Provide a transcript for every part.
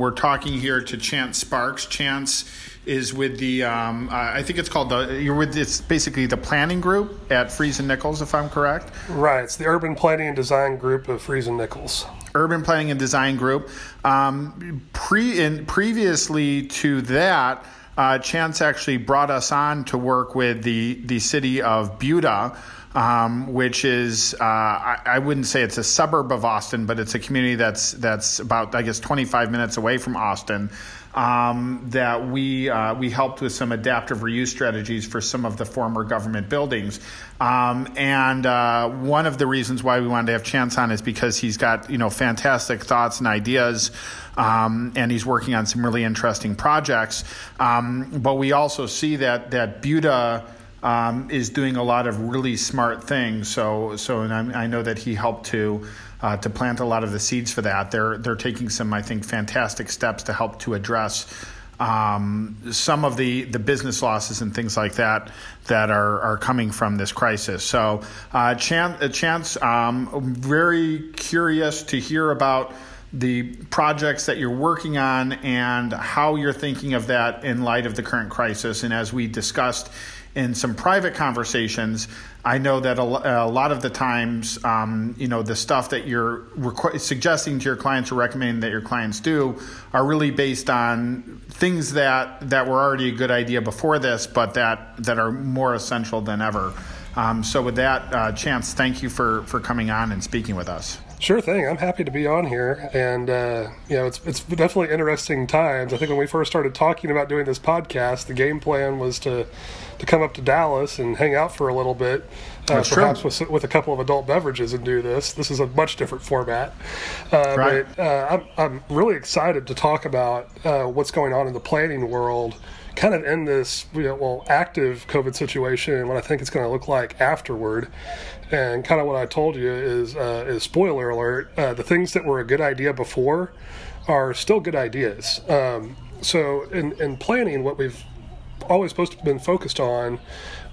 We're talking here to Chance Sparks. Chance is with the, um, uh, I think it's called the, you're with, it's basically the planning group at Freese and Nichols, if I'm correct. Right. It's the Urban Planning and Design Group of Freese and Nichols. Urban Planning and Design Group. Um, pre, in, previously to that, uh, Chance actually brought us on to work with the, the city of Buda um, which is uh, I, I, wouldn't say it's a suburb of Austin, but it's a community that's that's about I guess 25 minutes away from Austin. Um, that we uh, we helped with some adaptive reuse strategies for some of the former government buildings, um, and uh, one of the reasons why we wanted to have Chance on is because he's got you know fantastic thoughts and ideas. Um, and he's working on some really interesting projects. Um, but we also see that that Buda um, is doing a lot of really smart things. So, so and I, I know that he helped to uh, to plant a lot of the seeds for that. They're they're taking some, I think, fantastic steps to help to address um, some of the, the business losses and things like that that are, are coming from this crisis. So, uh, Chance, Chance um, very curious to hear about the projects that you're working on and how you're thinking of that in light of the current crisis. And as we discussed in some private conversations, I know that a, lot of the times, um, you know, the stuff that you're requ- suggesting to your clients or recommending that your clients do are really based on things that that were already a good idea before this, but that that are more essential than ever. Um, so, with that, uh, Chance, thank you for for coming on and speaking with us. Sure thing. I'm happy to be on here, and uh, you know, it's it's definitely interesting times. I think when we first started talking about doing this podcast, the game plan was to to come up to Dallas and hang out for a little bit, uh, perhaps with, with a couple of adult beverages and do this. This is a much different format, uh, right. but uh, I'm I'm really excited to talk about uh, what's going on in the planning world kind of in this you know, well active COVID situation and what I think it's going to look like afterward. And kind of what I told you is uh, is spoiler alert: uh, the things that were a good idea before are still good ideas. Um, so in in planning, what we've always supposed to been focused on,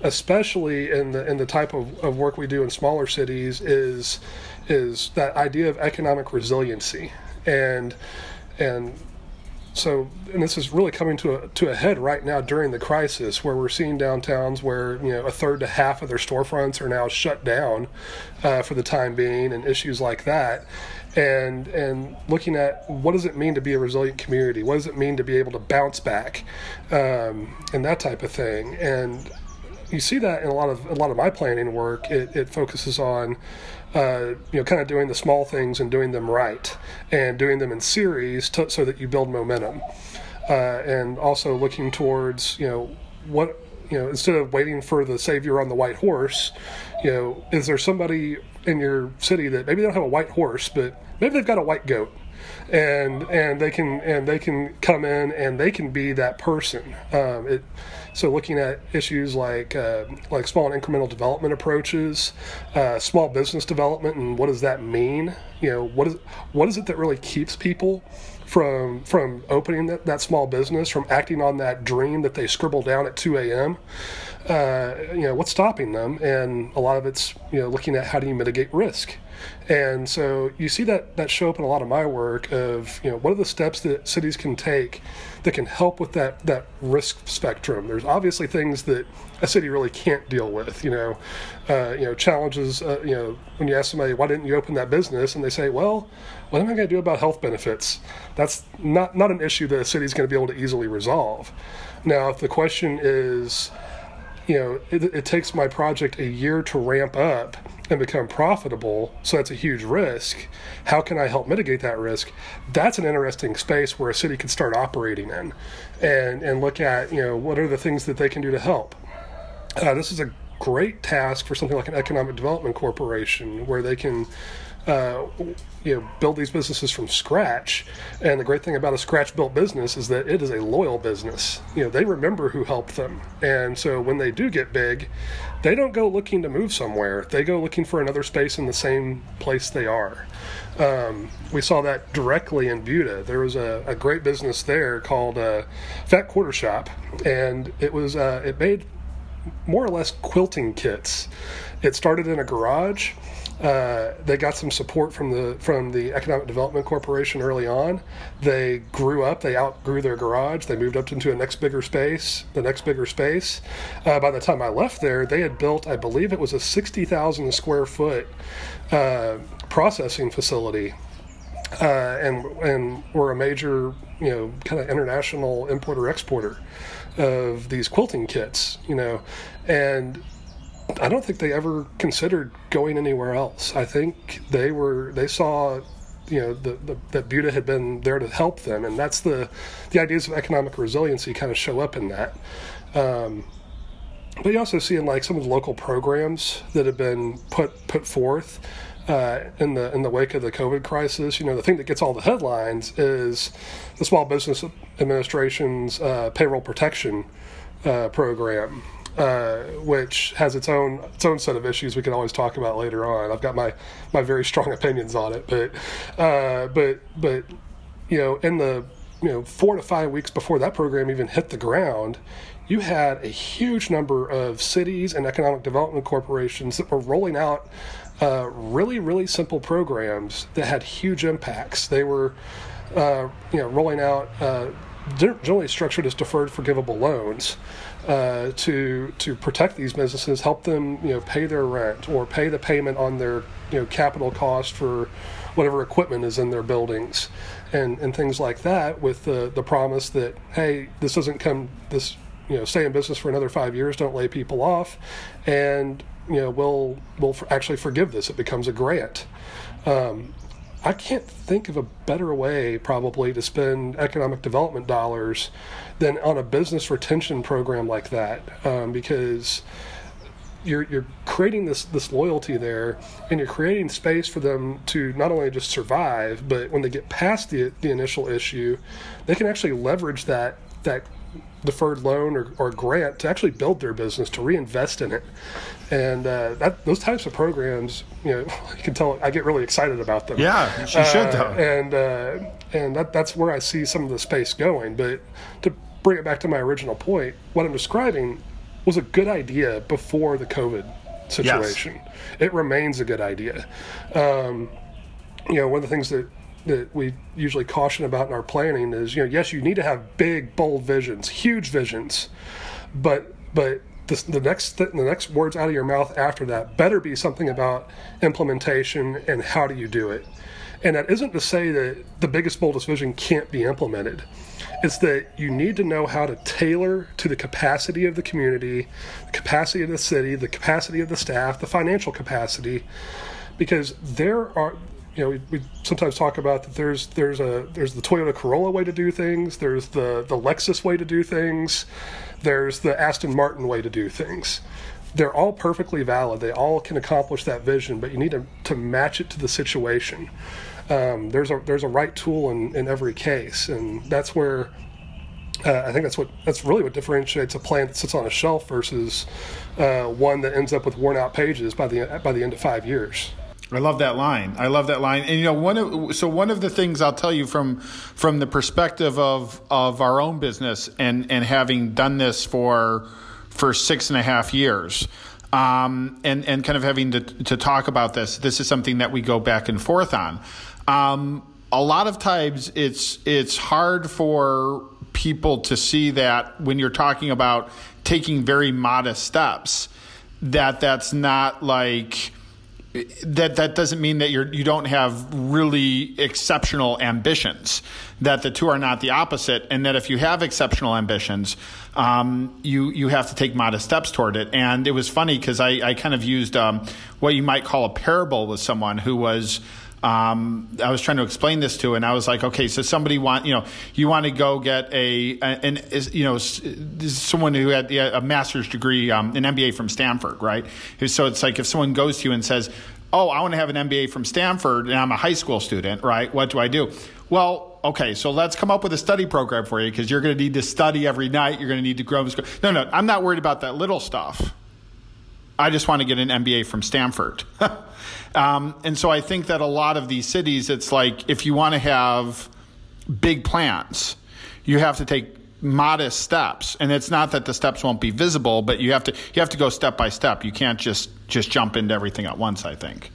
especially in the in the type of, of work we do in smaller cities, is is that idea of economic resiliency and and so, and this is really coming to a, to a head right now during the crisis, where we're seeing downtowns where you know a third to half of their storefronts are now shut down uh, for the time being, and issues like that, and and looking at what does it mean to be a resilient community? What does it mean to be able to bounce back, um, and that type of thing, and you see that in a lot of a lot of my planning work. It, it focuses on uh, you know, kind of doing the small things and doing them right, and doing them in series to, so that you build momentum, uh, and also looking towards you know what you know instead of waiting for the savior on the white horse, you know, is there somebody in your city that maybe they don't have a white horse, but maybe they've got a white goat, and and they can and they can come in and they can be that person. Um, it, so looking at issues like uh, like small and incremental development approaches, uh, small business development, and what does that mean? You know, what is what is it that really keeps people from from opening that, that small business, from acting on that dream that they scribble down at 2 a.m. Uh, you know, what's stopping them? And a lot of it's you know looking at how do you mitigate risk. And so you see that that show up in a lot of my work of you know what are the steps that cities can take that can help with that that risk spectrum. There's obviously things that a city really can't deal with. You know, uh, you know challenges. Uh, you know, when you ask somebody why didn't you open that business, and they say, well, what am I going to do about health benefits? That's not not an issue that a city is going to be able to easily resolve. Now, if the question is you know, it, it, takes my project a year to ramp up and become profitable, so that's a huge risk. How can I help mitigate that risk? That's an interesting space where a city can start operating in, and and look at you know what are the things that they can do to help. Uh, this is a great task for something like an economic development corporation where they can uh, you know build these businesses from scratch. And the great thing about a scratch built business is that it is a loyal business. You know they remember who helped them, and so when they do get big, they don't go looking to move somewhere. They go looking for another space in the same place they are. Um, we saw that directly in Buda. There was a, a great business there called uh, Fat Quarter Shop, and it was uh, it made more or less quilting kits. It started in a garage Uh, they got some support from the from the Economic Development Corporation early on. They grew up. They outgrew their garage. They moved up into a next bigger space. The next bigger space. Uh, by the time I left there, they had built, I believe, it was a sixty thousand square foot uh, processing facility, uh, and and were a major, you know, kind of international importer exporter of these quilting kits. You know, and I don't think they ever considered going anywhere else. I think they were they saw you know the, the, that Buda had been there to help them, and that's the the ideas of economic resiliency kind of show up in that. Um, but you also see in like some of the local programs that have been put put forth uh, in the in the wake of the COVID crisis. You know, the thing that gets all the headlines is the Small Business Administration's uh, payroll protection uh, program, uh, which has its own its own set of issues we can always talk about later on. I've got my my very strong opinions on it, but uh, but but you know, in the you know four to five weeks before that program even hit the ground, you had a huge number of cities and economic development corporations that were rolling out uh, really really simple programs that had huge impacts. They were uh, you know rolling out uh, generally structured as deferred forgivable loans uh, to to protect these businesses, help them you know pay their rent or pay the payment on their you know capital cost for whatever equipment is in their buildings. And and things like that with the the promise that hey this doesn't come this you know stay in business for another five years don't lay people off and you know we'll we'll actually forgive this. It becomes a grant. Um, I can't think of a better way, probably, to spend economic development dollars than on a business retention program like that, um, because you're you're creating this this loyalty there, and you're creating space for them to not only just survive, but when they get past the the initial issue, they can actually leverage that that deferred loan or, or grant to actually build their business to reinvest in it. And uh, that those types of programs you know you can tell i get really excited about them. Yeah you should though. uh, and uh, and that, that's where i see some of the space going. But to bring it back to my original point what i'm describing was a good idea before the covid situation. Yes. it remains a good idea. Um, you know one of the things that that we usually caution about in our planning is you know yes you need to have big bold visions huge visions but but the, the next the next words out of your mouth after that better be something about implementation and how do you do it. And that isn't to say that the biggest boldest vision can't be implemented it's that you need to know how to tailor to the capacity of the community the capacity of the city the capacity of the staff the financial capacity because there are you know, we, we, sometimes talk about that there's there's a there's the Toyota Corolla way to do things, there's the the Lexus way to do things, there's the Aston Martin way to do things. They're all perfectly valid. They all can accomplish that vision, but you need to, to match it to the situation. Um, there's a there's a right tool in, in every case, and that's where uh, I think that's what that's really what differentiates a plan that sits on a shelf versus uh, one that ends up with worn out pages by the by the end of five years. I love that line. I love that line. And you know, one of so one of the things I'll tell you from from the perspective of of our own business and and having done this for for six and a half years. Um, and and kind of having to to talk about this. This is something that we go back and forth on. Um, a lot of times, it's it's hard for people to see that when you're talking about taking very modest steps, that that's not like that that doesn't mean that you're you don't have really exceptional ambitions. That the two are not the opposite, and that if you have exceptional ambitions, um, you you have to take modest steps toward it. And it was funny because I, I kind of used um, what you might call a parable with someone who was. Um, I was trying to explain this to, and I was like, okay, so somebody want, you know, you want to go get a, an, you know, someone who had a master's degree, um, an MBA from Stanford, right? So it's like if someone goes to you and says, oh, I want to have an MBA from Stanford, and I'm a high school student, right? What do I do? Well, okay, so let's come up with a study program for you because you're going to need to study every night. You're going to need to grow. No, no, I'm not worried about that little stuff. I just want to get an MBA from Stanford. um, and so I think that a lot of these cities, it's like if you want to have big plans, you have to take modest steps. And it's not that the steps won't be visible, but you have to you have to go step by step. You can't just just jump into everything at once, I think.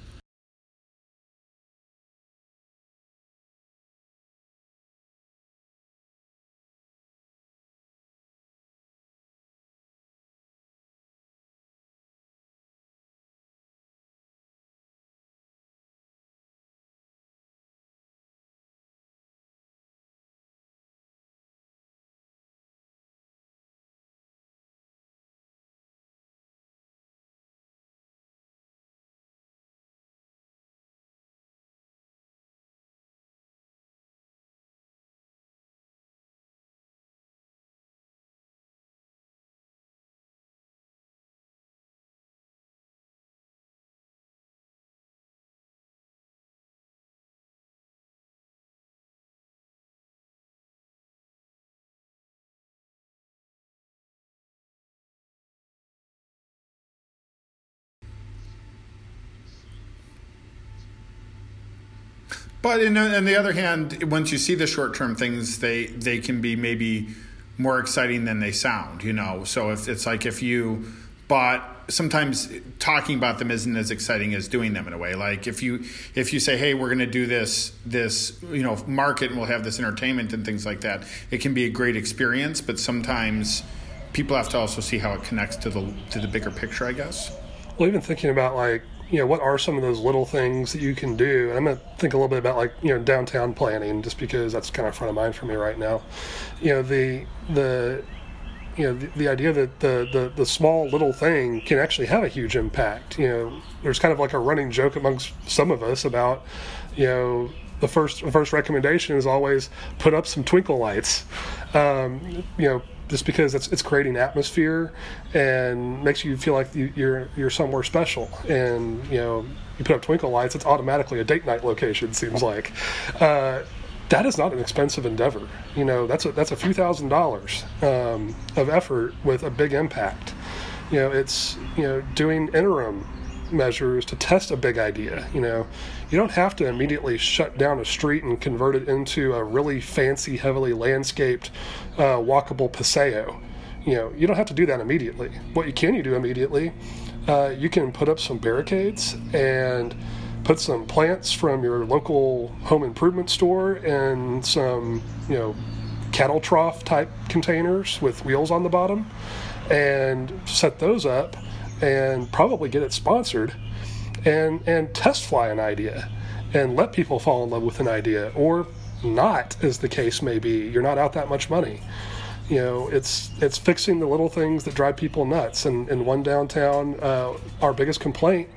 But in, on the other hand, once you see the short term things, they they can be maybe more exciting than they sound. You know, so if it's like if you but sometimes talking about them isn't as exciting as doing them in a way like if you if you say hey we're going to do this this you know market and we'll have this entertainment and things like that it can be a great experience but sometimes people have to also see how it connects to the to the bigger picture i guess well even thinking about like you know what are some of those little things that you can do? And i'm going to think a little bit about like you know downtown planning just because that's kind of front of mind for me right now. You know the the you know the, the idea that the, the the small little thing can actually have a huge impact. You know there's kind of like a running joke amongst some of us about you know the first first recommendation is always put up some twinkle lights. Um, you know just because it's it's creating atmosphere and makes you feel like you, you're you're somewhere special and you know you put up twinkle lights it's automatically a date night location seems like uh, that is not an expensive endeavor. You know, that's a, that's a few thousand dollars um, of effort with a big impact. You know, it's you know doing interim measures to test a big idea. You know, you don't have to immediately shut down a street and convert it into a really fancy, heavily landscaped, uh, walkable paseo. You know, you don't have to do that immediately. What you can you do immediately, uh, you can put up some barricades and put some plants from your local home improvement store and some, you know, cattle trough type containers with wheels on the bottom and set those up and probably get it sponsored and and test fly an idea and let people fall in love with an idea or not as the case may be you're not out that much money you know it's it's fixing the little things that drive people nuts and in one downtown uh, our biggest complaint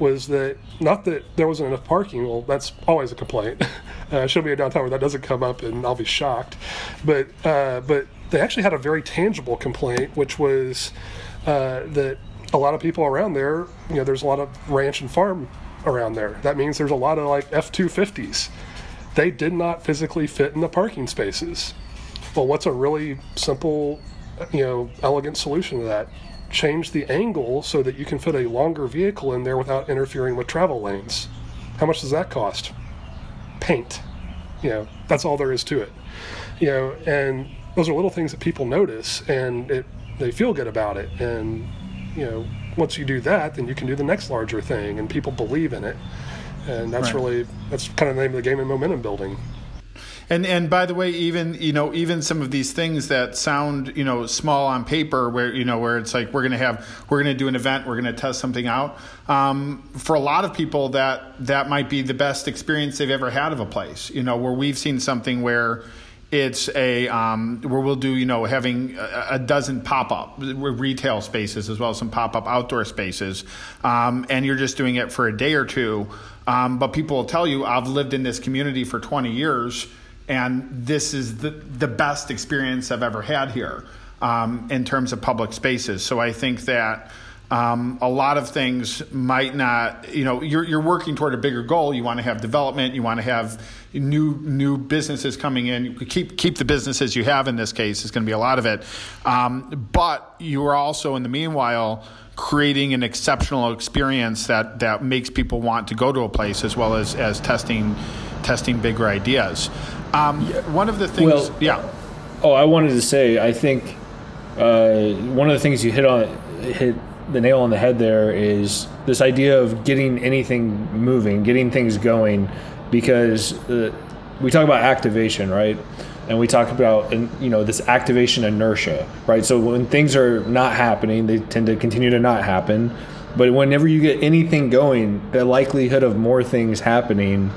was that not that there wasn't enough parking. Well, that's always a complaint. Uh, show me a downtown where that doesn't come up, and I'll be shocked. But uh, but they actually had a very tangible complaint, which was uh, that a lot of people around there, you know, there's a lot of ranch and farm around there. That means there's a lot of like F two fifties. They did not physically fit in the parking spaces. Well, what's a really simple, you know, elegant solution to that? change the angle so that you can fit a longer vehicle in there without interfering with travel lanes. How much does that cost? Paint. You know, that's all there is to it. You know, and those are little things that people notice and it, they feel good about it. And, you know, once you do that, then you can do the next larger thing and people believe in it. And that's right. really, that's kind of the name of the game in momentum building. And and by the way, even you know even some of these things that sound you know small on paper, where you know where it's like we're gonna have we're gonna do an event, we're gonna test something out. Um, for a lot of people, that that might be the best experience they've ever had of a place. You know, where we've seen something where it's a um, where we'll do you know having a, dozen pop up retail spaces as well as some pop up outdoor spaces, um, and you're just doing it for a day or two. Um, but people will tell you, I've lived in this community for 20 years and this is the, the best experience I've ever had here um, in terms of public spaces. So I think that um, a lot of things might not, you know, you're, you're working toward a bigger goal. You want to have development. You want to have new new businesses coming in. Keep keep the businesses you have in this case. Is going to be a lot of it, um, but you are also in the meanwhile creating an exceptional experience that that makes people want to go to a place as well as as testing testing bigger ideas. Um, one of the things, well, yeah. Oh, I wanted to say, I think uh, one of the things you hit on hit the nail on the head there is this idea of getting anything moving, getting things going, because uh, we talk about activation, right? And we talk about you know this activation inertia, right? So when things are not happening, they tend to continue to not happen. But whenever you get anything going, the likelihood of more things happening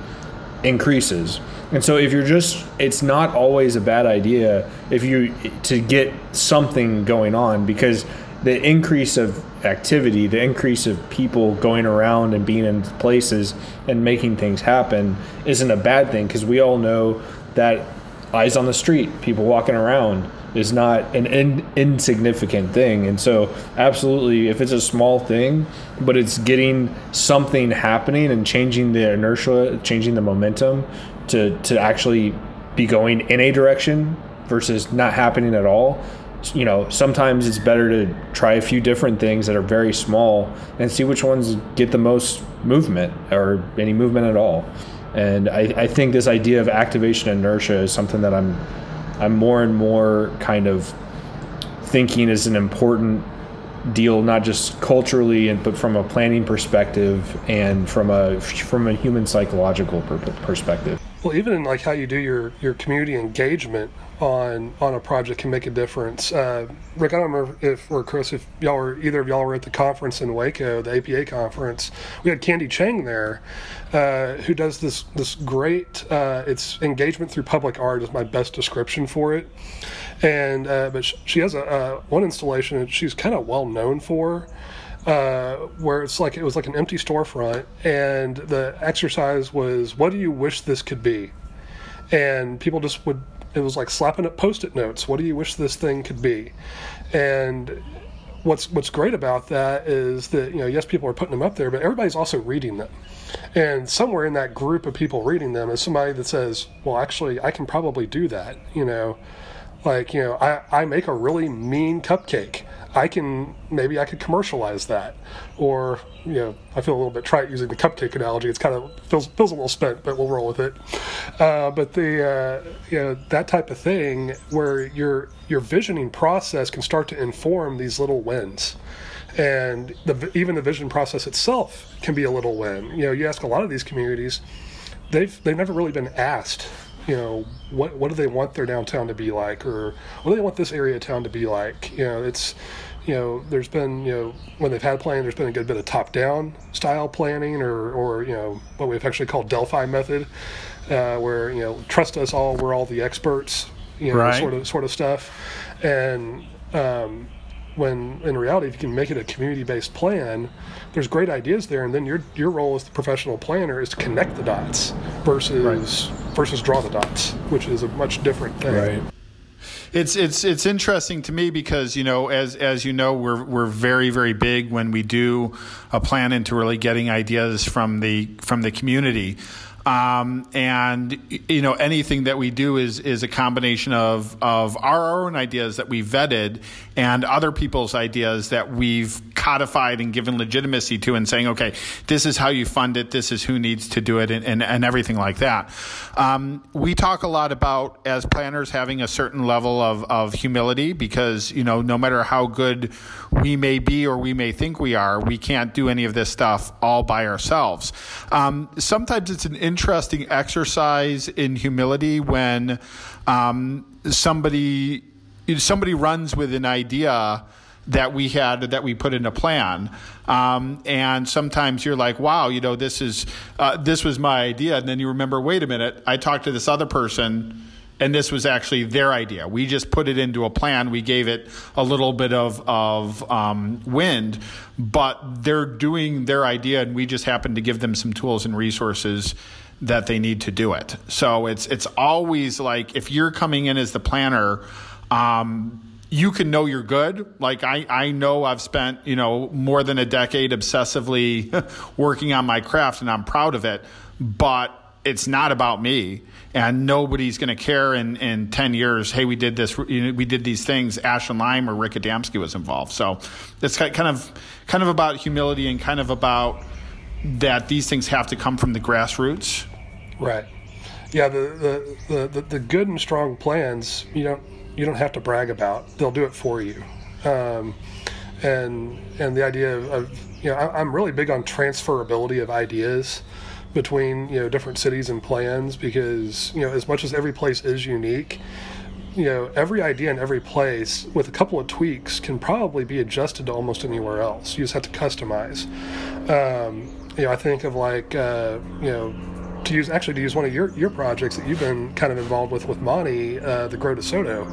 increases. And so if you're just it's not always a bad idea if you to get something going on because the increase of activity, the increase of people going around and being in places and making things happen isn't a bad thing because we all know that eyes on the street, people walking around is not an in, insignificant thing. And so, absolutely, if it's a small thing, but it's getting something happening and changing the inertia, changing the momentum to, to actually be going in a direction versus not happening at all. You know, sometimes it's better to try a few different things that are very small and see which ones get the most movement or any movement at all. And I, I think this idea of activation inertia is something that I'm I'm more and more kind of thinking is an important deal, not just culturally, and but from a planning perspective and from a from a human psychological per- perspective. Well, even in like how you do your, your community engagement on on a project can make a difference. Uh, Rick, I don't remember if or Chris, if y'all were either of y'all were at the conference in Waco, the APA conference. We had Candy Chang there, uh, who does this this great. Uh, it's engagement through public art is my best description for it. And uh, but she has a one installation that she's kind of well known for uh, where it's like it was like an empty storefront, and the exercise was, "What do you wish this could be?" And people just would. It was like slapping up post-it notes. What do you wish this thing could be? And what's what's great about that is that you know yes people are putting them up there but everybody's also reading them and somewhere in that group of people reading them is somebody that says well actually i can probably do that you know like you know i, I make a really mean cupcake I can maybe I could commercialize that, or you know I feel a little bit trite using the cupcake analogy. It's kind of feels feels a little spent, but we'll roll with it. Uh, but the uh, you know that type of thing where your your visioning process can start to inform these little wins. And the, even the vision process itself can be a little win. You know, you ask a lot of these communities, they've they've never really been asked you know what what do they want their downtown to be like or what do they want this area of town to be like you know it's you know there's been you know when they've had planning there's been a good bit of top down style planning or or you know what we've actually called delphi method uh, where you know trust us all we're all the experts you know right. sort of sort of stuff and um, when in reality if you can make it a community based plan there's great ideas there and then your your role as the professional planner is to connect the dots versus right. versus draw the dots which is a much different thing. Right. It's it's it's interesting to me because you know as as you know we're we're very very big when we do a plan into really getting ideas from the from the community um, and you know anything that we do is is a combination of of our own ideas that we vetted and other people's ideas that we've codified and given legitimacy to and saying okay this is how you fund it. This is who needs to do it and, and, and everything like that. Um, we talk a lot about as planners having a certain level of, of humility because you know no matter how good we may be or we may think we are we can't do any of this stuff all by ourselves. Um, sometimes it's an interesting exercise in humility when um, somebody somebody runs with an idea that we had that we put in a plan. Um, and sometimes you're like wow you know this is uh, this was my idea. And then you remember wait a minute i talked to this other person and this was actually their idea. We just put it into a plan. We gave it a little bit of, of um, wind but they're doing their idea and we just happen to give them some tools and resources that they need to do it. So it's it's always like if you're coming in as the planner, um, you can know you're good. Like I, I know I've spent, you know, more than a decade obsessively working on my craft and I'm proud of it, but it's not about me and nobody's going to care in, in 10 years. Hey, we did this, we did these things. Ash and Lime or Rick Adamski was involved. So it's kind of, kind of about humility and kind of about that these things have to come from the grassroots. Right. Yeah. The, the, the, the good and strong plans, you don't, you don't have to brag about. They'll do it for you. Um, and, and the idea of, of you know, I, I'm really big on transferability of ideas between, you know, different cities and plans because, you know, as much as every place is unique, you know, every idea in every place with a couple of tweaks can probably be adjusted to almost anywhere else. You just have to customize. Um, you know, I think of like, uh, you know, to use actually to use one of your, your projects that you've been kind of involved with with Monty, uh, the Grow DeSoto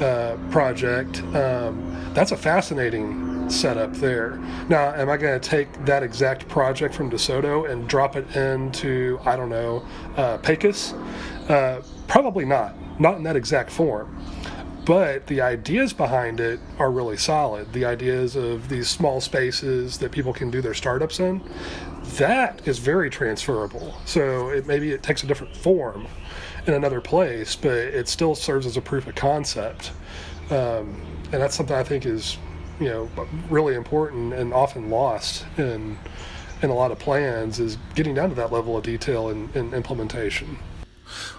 uh, project. Um, that's a fascinating setup there. Now, am I going to take that exact project from DeSoto and drop it into I don't know uh, Pecos? Uh, probably not. Not in that exact form but the ideas behind it are really solid. The ideas of these small spaces that people can do their startups in, that is very transferable. So it maybe it takes a different form in another place, but it still serves as a proof of concept. Um, and that's something I think is, you know, really important and often lost in in a lot of plans is getting down to that level of detail in, in implementation.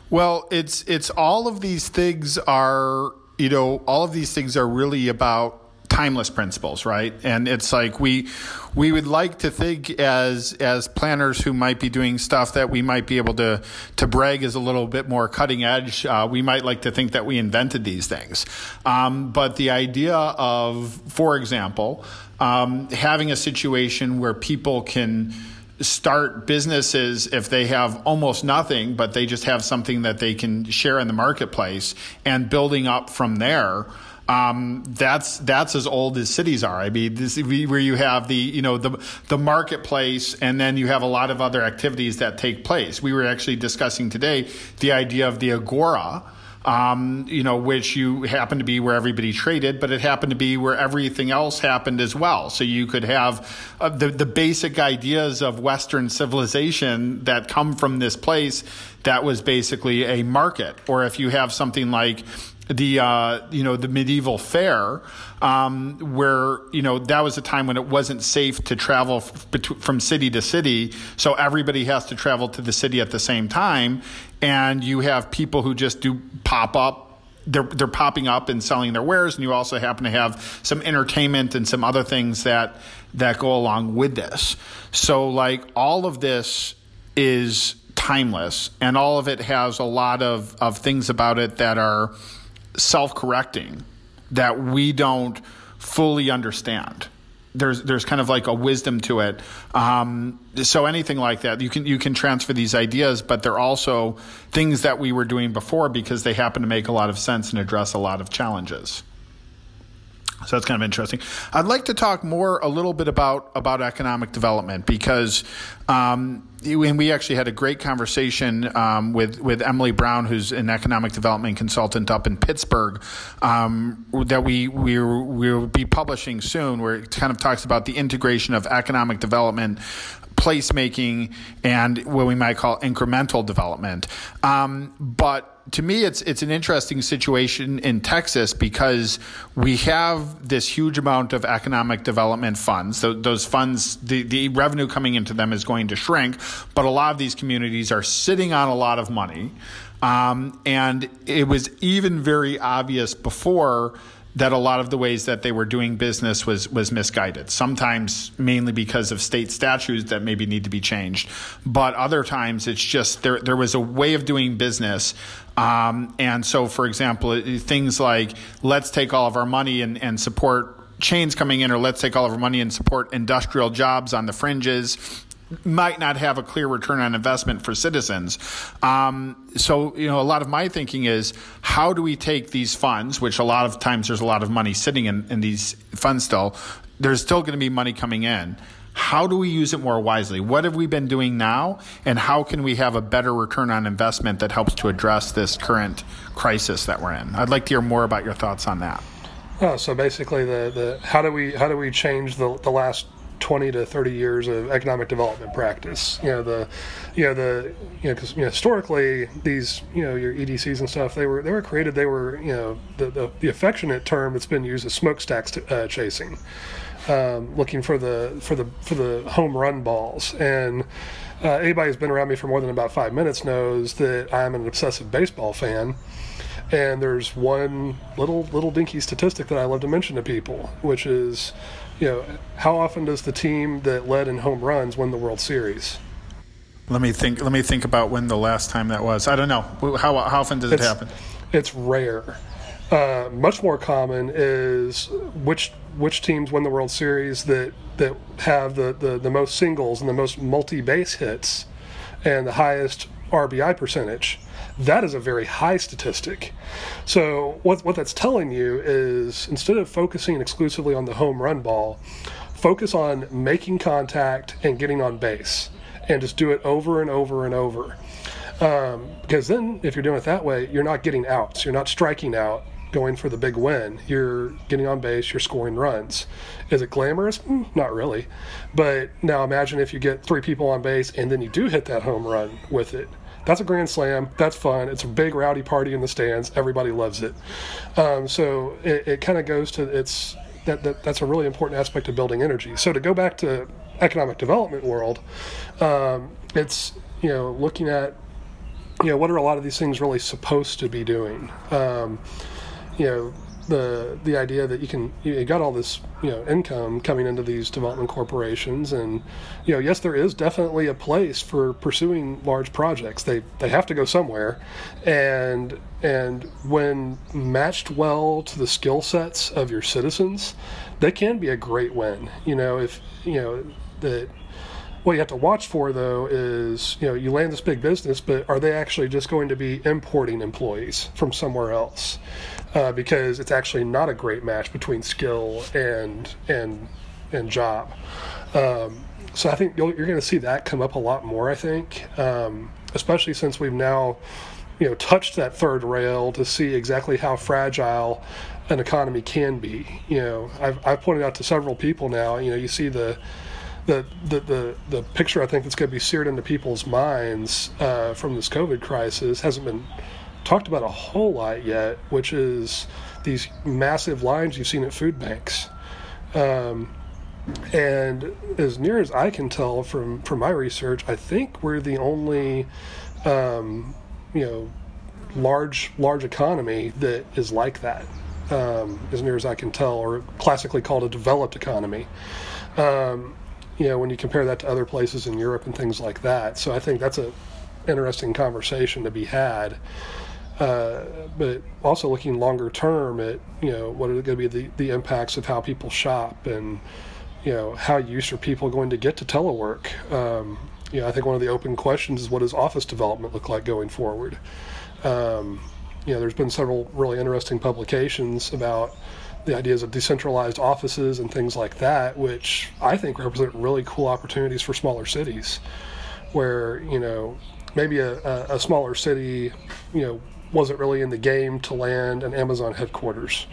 Well, it's it's all of these things are you know all of these things are really about timeless principles, right? And it's like we we would like to think as as planners who might be doing stuff that we might be able to to brag is a little bit more cutting edge. Uh, we might like to think that we invented these things, um, but the idea of, for example, um, having a situation where people can start businesses if they have almost nothing, but they just have something that they can share in the marketplace and building up from there. Um, that's that's as old as cities are. I mean, this, where you have the you know the the marketplace, and then you have a lot of other activities that take place. We were actually discussing today the idea of the agora um, you know, which you happen to be where everybody traded, but it happened to be where everything else happened as well. So you could have uh, the the basic ideas of Western civilization that come from this place that was basically a market, or if you have something like the uh, you know the medieval fair, um, where you know that was a time when it wasn't safe to travel f- from city to city, so everybody has to travel to the city at the same time, and you have people who just do pop up. They're they're popping up and selling their wares, and you also happen to have some entertainment and some other things that that go along with this. So like all of this is timeless, and all of it has a lot of of things about it that are self correcting that we don't fully understand. There's there's kind of like a wisdom to it. Um, so anything like that, you can you can transfer these ideas, but they're also things that we were doing before because they happen to make a lot of sense and address a lot of challenges. So that's kind of interesting. I'd like to talk more a little bit about about economic development because um, and we actually had a great conversation um, with with Emily Brown, who's an economic development consultant up in Pittsburgh, um, that we we will be publishing soon, where it kind of talks about the integration of economic development placemaking and what we might call incremental development. Um, but to me, it's it's an interesting situation in Texas because we have this huge amount of economic development funds. So those funds, the, the revenue coming into them is going to shrink, but a lot of these communities are sitting on a lot of money. Um, and it was even very obvious before that a lot of the ways that they were doing business was was misguided. Sometimes mainly because of state statutes that maybe need to be changed, but other times it's just there there was a way of doing business. Um, and so, for example, things like let's take all of our money and, and support chains coming in, or let's take all of our money and support industrial jobs on the fringes might not have a clear return on investment for citizens. Um, so, you know, a lot of my thinking is how do we take these funds, which a lot of times there's a lot of money sitting in, in these funds still, there's still going to be money coming in. How do we use it more wisely? What have we been doing now? And how can we have a better return on investment that helps to address this current crisis that we're in? I'd like to hear more about your thoughts on that. Oh, so basically, the, the how do we how do we change the the last 20 to 30 years of economic development practice. You know the, you know the, you know because you know, historically these you know your EDCs and stuff they were they were created they were you know the the, the affectionate term that's been used is smokestacks to, uh, chasing, um, looking for the for the for the home run balls and. Uh, anybody who's been around me for more than about five minutes knows that I'm an obsessive baseball fan. And there's one little little dinky statistic that I love to mention to people, which is you know, how often does the team that led in home runs win the World Series? Let me think. Let me think about when the last time that was. I don't know. How, how often does it's, it happen? It's rare. Uh, much more common is which which teams win the World Series that that have the, the, the most singles and the most multi base hits and the highest RBI percentage that is a very high statistic. So what what that's telling you is instead of focusing exclusively on the home run ball, focus on making contact and getting on base, and just do it over and over and over. Um, because then, if you're doing it that way, you're not getting outs. You're not striking out, going for the big win. You're getting on base. You're scoring runs. Is it glamorous? Mm, not really. But now imagine if you get three people on base and then you do hit that home run with it that's a grand slam. That's fun. It's a big rowdy party in the stands. Everybody loves it. Um, so it, it kind of goes to its that, that that's a really important aspect of building energy. So to go back to economic development world, um, it's you know looking at you know what are a lot of these things really supposed to be doing. Um, you know the the idea that you can you got all this you know income coming into these development corporations and you know yes there is definitely a place for pursuing large projects. They they have to go somewhere. And and when matched well to the skill sets of your citizens they can be a great win. You know if you know that what you have to watch for though is you know you land this big business but are they actually just going to be importing employees from somewhere else uh, because it's actually not a great match between skill and and and job. Um, so I think you're going to see that come up a lot more. I think, um, especially since we've now, you know, touched that third rail to see exactly how fragile an economy can be. You know, I've, I've pointed out to several people now. You know, you see the the, the, the, the picture I think that's going to be seared into people's minds uh, from this COVID crisis hasn't been talked about a whole lot yet, which is these massive lines you've seen at food banks. Um, and as near as I can tell from, from my research, I think we're the only, um, you know, large large economy that is like that, um, as near as I can tell, or classically called a developed economy. Um, you know, when you compare that to other places in Europe and things like that. So I think that's a interesting conversation to be had. Uh, but also looking longer term at you know what are going to be the, the impacts of how people shop and you know how used are people going to get to telework um, you know I think one of the open questions is what does office development look like going forward um, you know there's been several really interesting publications about the ideas of decentralized offices and things like that which I think represent really cool opportunities for smaller cities where you know maybe a, a, a smaller city you know wasn't really in the game to land an Amazon headquarters,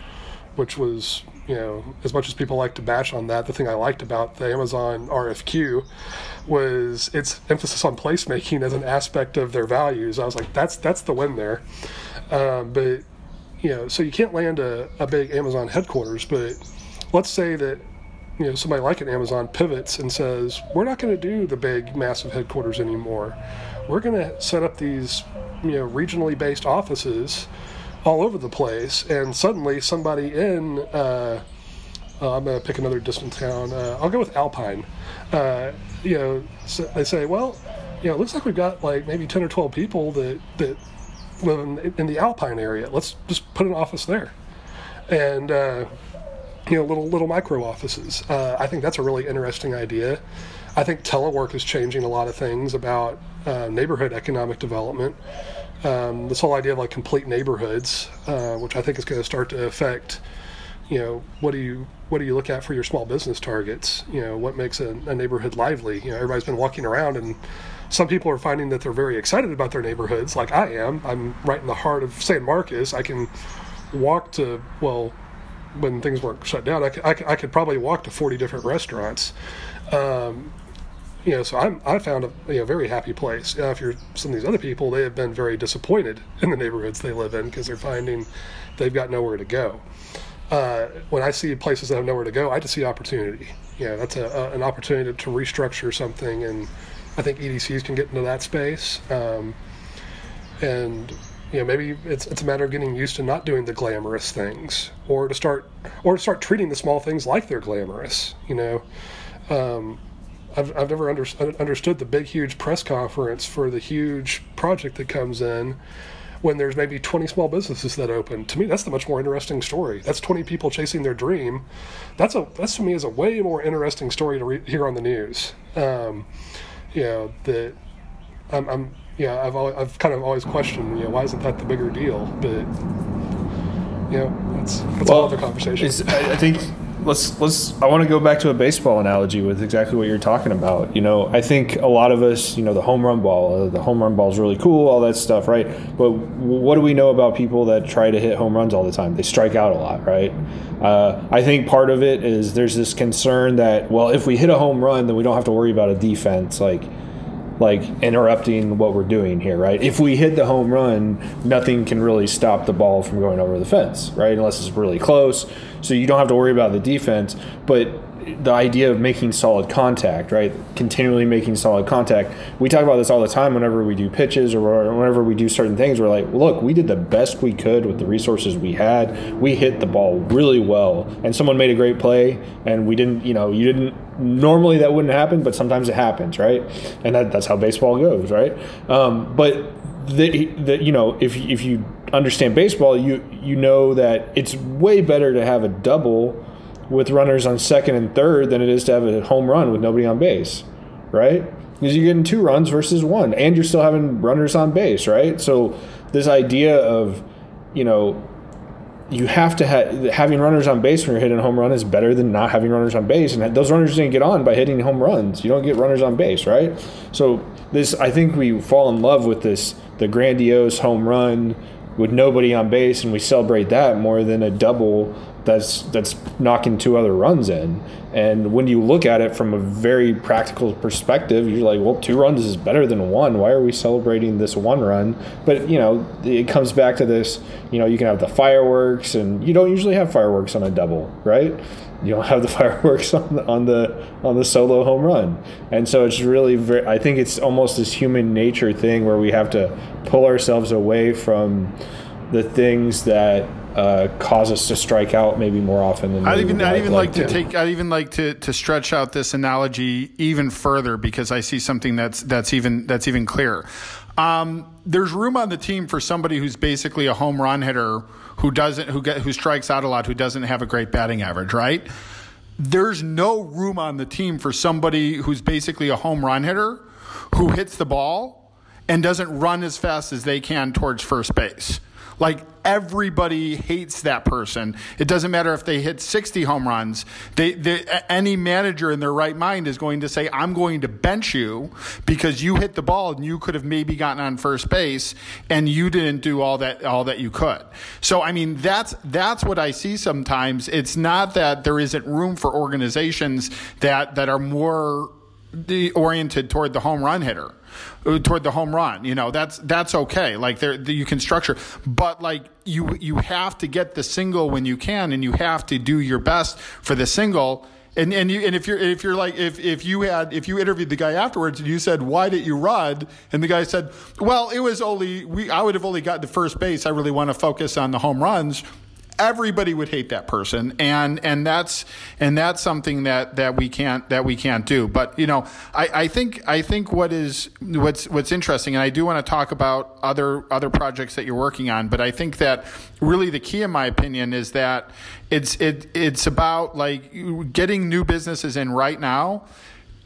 which was, you know, as much as people like to bash on that, the thing I liked about the Amazon RFQ was its emphasis on placemaking as an aspect of their values. I was like, that's that's the win there. Um, but you know, so you can't land a, a big Amazon headquarters, but let's say that you know somebody like an Amazon pivots and says, we're not going to do the big massive headquarters anymore. We're going to set up these you know regionally based offices all over the place, and suddenly somebody in uh, uh, I'm going to pick another distant town. Uh, I'll go with Alpine. Uh, you know, so they say, well, you know, it looks like we've got like maybe ten or twelve people that that in, in the Alpine area. Let's just put an office there, and uh, you know, little little micro offices. Uh, I think that's a really interesting idea. I think telework is changing a lot of things about uh, neighborhood economic development. Um, this whole idea of like complete neighborhoods, uh, which I think is going to start to affect, you know, what do you what do you look at for your small business targets? You know, what makes a, a neighborhood lively? You know, everybody's been walking around and some people are finding that they're very excited about their neighborhoods, like I am. I'm right in the heart of San Marcos. I can walk to well, when things weren't shut down, I could, I could, I could probably walk to 40 different restaurants. Um, you know, so I'm, I found a you know, very happy place. Uh, if you're some of these other people, they have been very disappointed in the neighborhoods they live in because they're finding they've got nowhere to go. Uh, when I see places that have nowhere to go, I just see opportunity. You know, that's a, a, an opportunity to, to, restructure something, and I think EDCs can get into that space. Um, and you know, maybe it's it's a matter of getting used to not doing the glamorous things, or to start or to start treating the small things like they're glamorous. You know. Um, I've, I've never under, understood the big, huge press conference for the huge project that comes in when there's maybe 20 small businesses that open. To me, that's the much more interesting story. That's 20 people chasing their dream. That's a that's to me is a way more interesting story to re- hear on the news. Um, you know that I'm, I'm yeah I've always, I've kind of always questioned you know why isn't that the bigger deal? But you know that's that's well, another conversation. I think let's let's I want to go back to a baseball analogy with exactly what you're talking about. You know, I think a lot of us, you know, the home run ball, uh, the home run ball is really cool, all that stuff, right? But what do we know about people that try to hit home runs all the time? They strike out a lot, right? Uh, I think part of it is there's this concern that well, if we hit a home run, then we don't have to worry about a defense. Like like interrupting what we're doing here, right? If we hit the home run, nothing can really stop the ball from going over the fence, right? Unless it's really close. So you don't have to worry about the defense. But the idea of making solid contact, right? Continually making solid contact. We talk about this all the time whenever we do pitches or whenever we do certain things. We're like, look, we did the best we could with the resources we had. We hit the ball really well, and someone made a great play, and we didn't, you know, you didn't. Normally that wouldn't happen, but sometimes it happens, right? And that, that's how baseball goes, right? Um, but the, the, you know, if if you understand baseball, you you know that it's way better to have a double with runners on second and third than it is to have a home run with nobody on base, right? Because you're getting two runs versus one, and you're still having runners on base, right? So this idea of, you know, you have to have having runners on base when you're hitting a home run is better than not having runners on base, and those runners didn't get on by hitting home runs. You don't get runners on base, right? So this, I think we fall in love with this the grandiose home run with nobody on base, and we celebrate that more than a double that's that's knocking two other runs in. And when you look at it from a very practical perspective, you're like, well, two runs is better than one. Why are we celebrating this one run? But you know, it comes back to this. You know, you can have the fireworks, and you don't usually have fireworks on a double, right? You don't have the fireworks on the on the on the solo home run, and so it's really very. I think it's almost this human nature thing where we have to pull ourselves away from the things that uh, cause us to strike out maybe more often than I'd even I'd even like, like to take I'd even like to to stretch out this analogy even further because I see something that's that's even that's even clearer. Um, there's room on the team for somebody who's basically a home run hitter who doesn't who get who strikes out a lot who doesn't have a great batting average, right? There's no room on the team for somebody who's basically a home run hitter who hits the ball and doesn't run as fast as they can towards first base. Like everybody hates that person. It doesn't matter if they hit 60 home runs. They, they, any manager in their right mind is going to say, I'm going to bench you because you hit the ball and you could have maybe gotten on first base and you didn't do all that, all that you could. So, I mean, that's, that's what I see sometimes. It's not that there isn't room for organizations that, that are more oriented toward the home run hitter uh, toward the home run. You know, that's that's okay. Like there, you can structure, but like you you have to get the single when you can, and you have to do your best for the single. And and you and if you're if you're like if if you had if you interviewed the guy afterwards and you said why did you run and the guy said well it was only we I would have only got to first base I really want to focus on the home runs everybody would hate that person and and that's and that's something that that we can't that we can't do. But you know i i think i think what is what's what's interesting and i do want to talk about other other projects that you're working on but i think that really the key in my opinion is that it's it it's about like getting new businesses in right now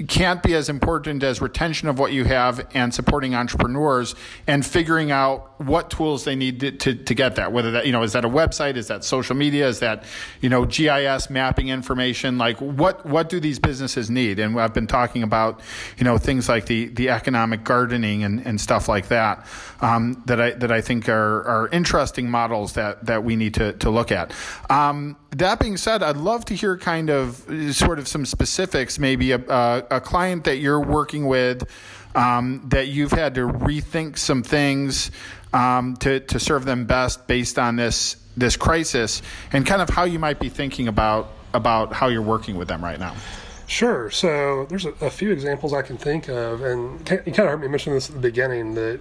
can't be as important as retention of what you have and supporting entrepreneurs and figuring out what tools they need to, to, to, get that whether that you know is that a website is that social media is that you know gis mapping information like what what do these businesses need? And i've been talking about you know things like the the economic gardening and, and stuff like that um, that i that i think are are interesting models that that we need to to look at. Um, that being said i'd love to hear kind of sort of some specifics maybe a, a a client that you're working with um, that you've had to rethink some things um, to, to serve them best based on this this crisis and kind of how you might be thinking about about how you're working with them right now. Sure. So there's a, a few examples I can think of, and you kind of heard me mention this at the beginning that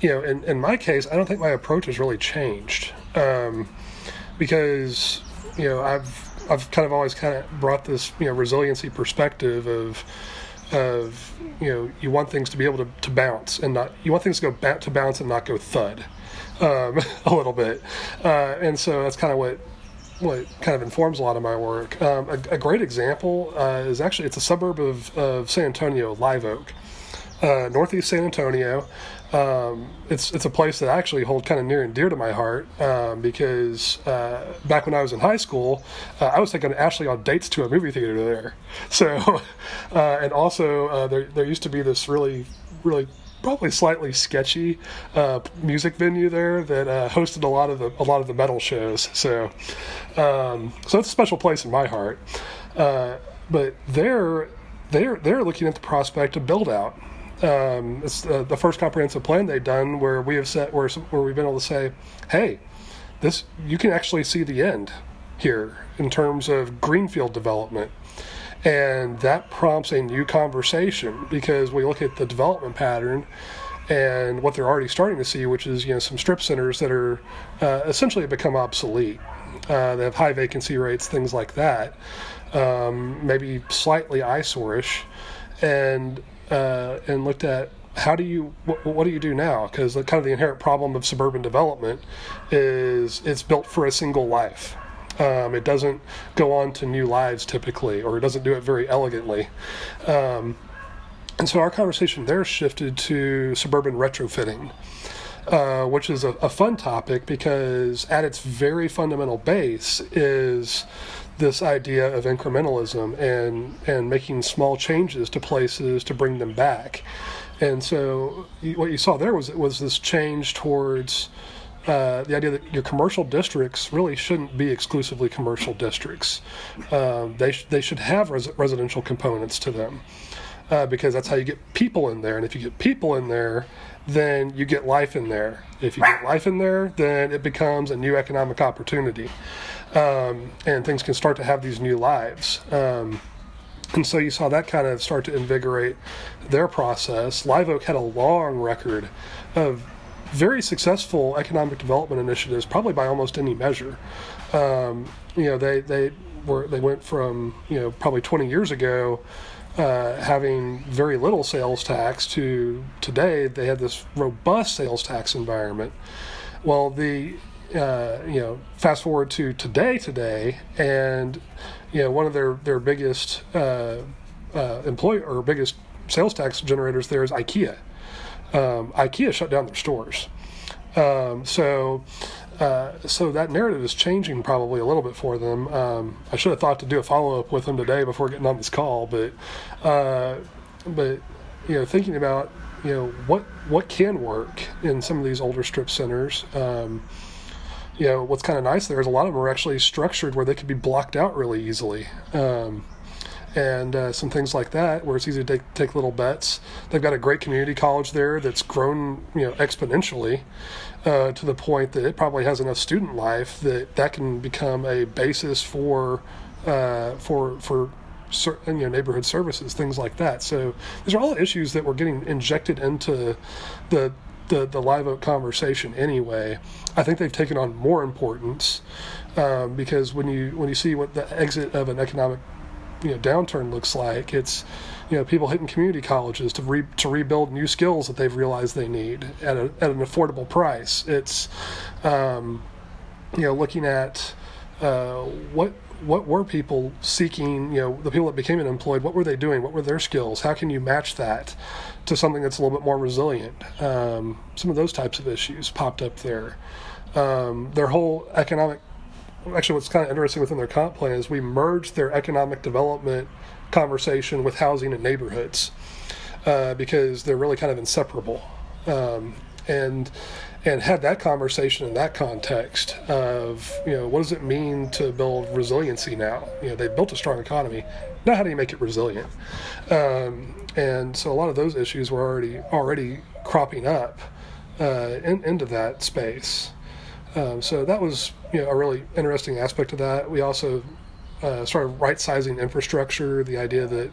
you know, in, in my case, I don't think my approach has really changed um, because you know I've I've kind of always kind of brought this you know resiliency perspective of of you know you want things to be able to, to bounce and not you want things to go ba- to bounce and not go thud um, a little bit. Uh, and so that's kind of what what kind of informs a lot of my work. Um, a, a, great example uh, is actually it's a suburb of, of San Antonio Live Oak uh, northeast San Antonio um, it's it's a place that I actually hold kind of near and dear to my heart um, because uh, back when I was in high school, uh, I was taking Ashley on dates to a movie theater there. So, uh, and also uh, there there used to be this really really probably slightly sketchy uh, music venue there that uh, hosted a lot of the a lot of the metal shows. So, um, so it's a special place in my heart. but they're they're they're looking at the prospect of build out Um, it's uh, the first comprehensive plan they've done where we have set where where we've been able to say, hey, this you can actually see the end here in terms of greenfield development. And that prompts a new conversation because we look at the development pattern and what they're already starting to see, which is you know some strip centers that are uh, essentially become obsolete. Uh, they have high vacancy rates, things like that. Um, maybe slightly eyesorish, and uh, and looked at how do you what, what do you do now? Because kind of the inherent problem of suburban development is it's built for a single life. Um, it doesn't go on to new lives typically, or it doesn't do it very elegantly. Um, and so our conversation there shifted to suburban retrofitting, uh, which is a, a, fun topic because at its very fundamental base is this idea of incrementalism and and making small changes to places to bring them back. And so what you saw there was was this change towards uh, the idea that your commercial districts really shouldn't be exclusively commercial districts. Um, they sh- they should have res- residential components to them uh, because that's how you get people in there. And if you get people in there, then you get life in there. If you get life in there, then it becomes a new economic opportunity, um, and things can start to have these new lives. Um, and so you saw that kind of start to invigorate their process. Live Oak had a long record of very successful economic development initiatives, probably by almost any measure. Um, you know, they they were they went from you know probably 20 years ago uh, having very little sales tax to today they had this robust sales tax environment. Well, the uh, you know fast forward to today today and you know one of their their biggest uh, uh, employer or biggest sales tax generators there is IKEA. Um, IKEA shut down their stores. Um, so uh, so that narrative is changing probably a little bit for them. Um, I should have thought to do a follow up with them today before getting on this call, but uh, but you know thinking about you know what what can work in some of these older strip centers. Um, you know what's kind of nice there is a lot of them are actually structured where they could be blocked out really easily. Um, and uh, some things like that, where it's easy to take, take little bets. They've got a great community college there that's grown, you know, exponentially uh, to the point that it probably has enough student life that that can become a basis for uh, for for certain you know neighborhood services, things like that. So these are all issues that we're getting injected into the the, the live oak conversation anyway. I think they've taken on more importance um, because when you when you see what the exit of an economic you know downturn looks like. It's you know people hitting community colleges to re, to rebuild new skills that they've realized they need at, a, at an affordable price. It's um, you know looking at uh, what what were people seeking? You know, the people that became unemployed. What were they doing? What were their skills? How can you match that to something that's a little bit more resilient? Um, some of those types of issues popped up there. Um, their whole economic actually what's kind of interesting within their comp plan is we merged their economic development conversation with housing and neighborhoods uh, because they're really kind of inseparable. Um, and and had that conversation in that context of you know what does it mean to build resiliency now? You know they built a strong economy. Now how do you make it resilient? Um, and so a lot of those issues were already already cropping up uh, in, into that space. Um, so that was you know, a really interesting aspect of that. We also uh, of right sizing infrastructure, the idea that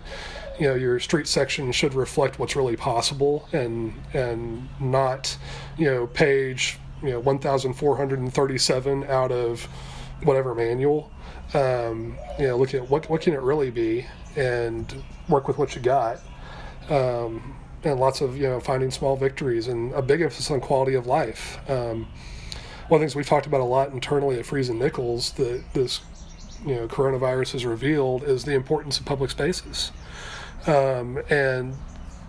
you know your street section should reflect what's really possible and and not you know page you know 1437 out of whatever manual. Um, you know look at what what can it really be and work with what you got. Um, and lots of you know finding small victories and a big emphasis on quality of life. Um, one of the things we've talked about a lot internally at Freese and Nichols that this you know coronavirus has revealed is the importance of public spaces, um, and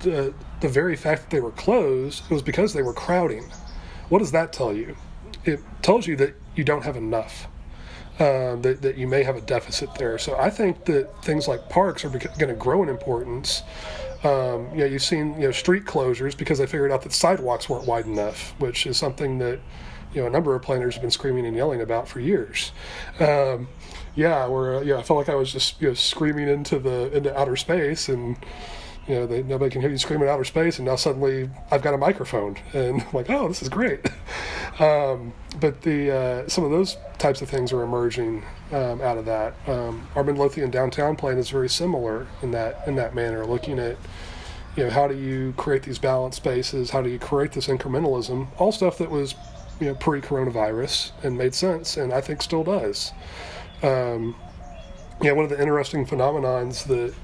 the the very fact that they were closed was because they were crowding. What does that tell you? It tells you that you don't have enough. Uh, that, that you may have a deficit there. So I think that things like parks are going to grow in importance. Um, you know, you've seen you know street closures because they figured out that sidewalks weren't wide enough, which is something that you know a number of planners have been screaming and yelling about for years. Um, yeah, where uh, yeah, I felt like I was just you know screaming into the into outer space and You know, they, nobody can hear you screaming outer space, and now suddenly I've got a microphone, and I'm like, oh, this is great. um, but the uh, some of those types of things are emerging um, out of that. Um, our Midlothian downtown plan is very similar in that in that manner, looking at you know how do you create these balanced spaces, how do you create this incrementalism, all stuff that was you know pre-coronavirus and made sense, and I think still does. Um, yeah, one of the interesting phenomenons that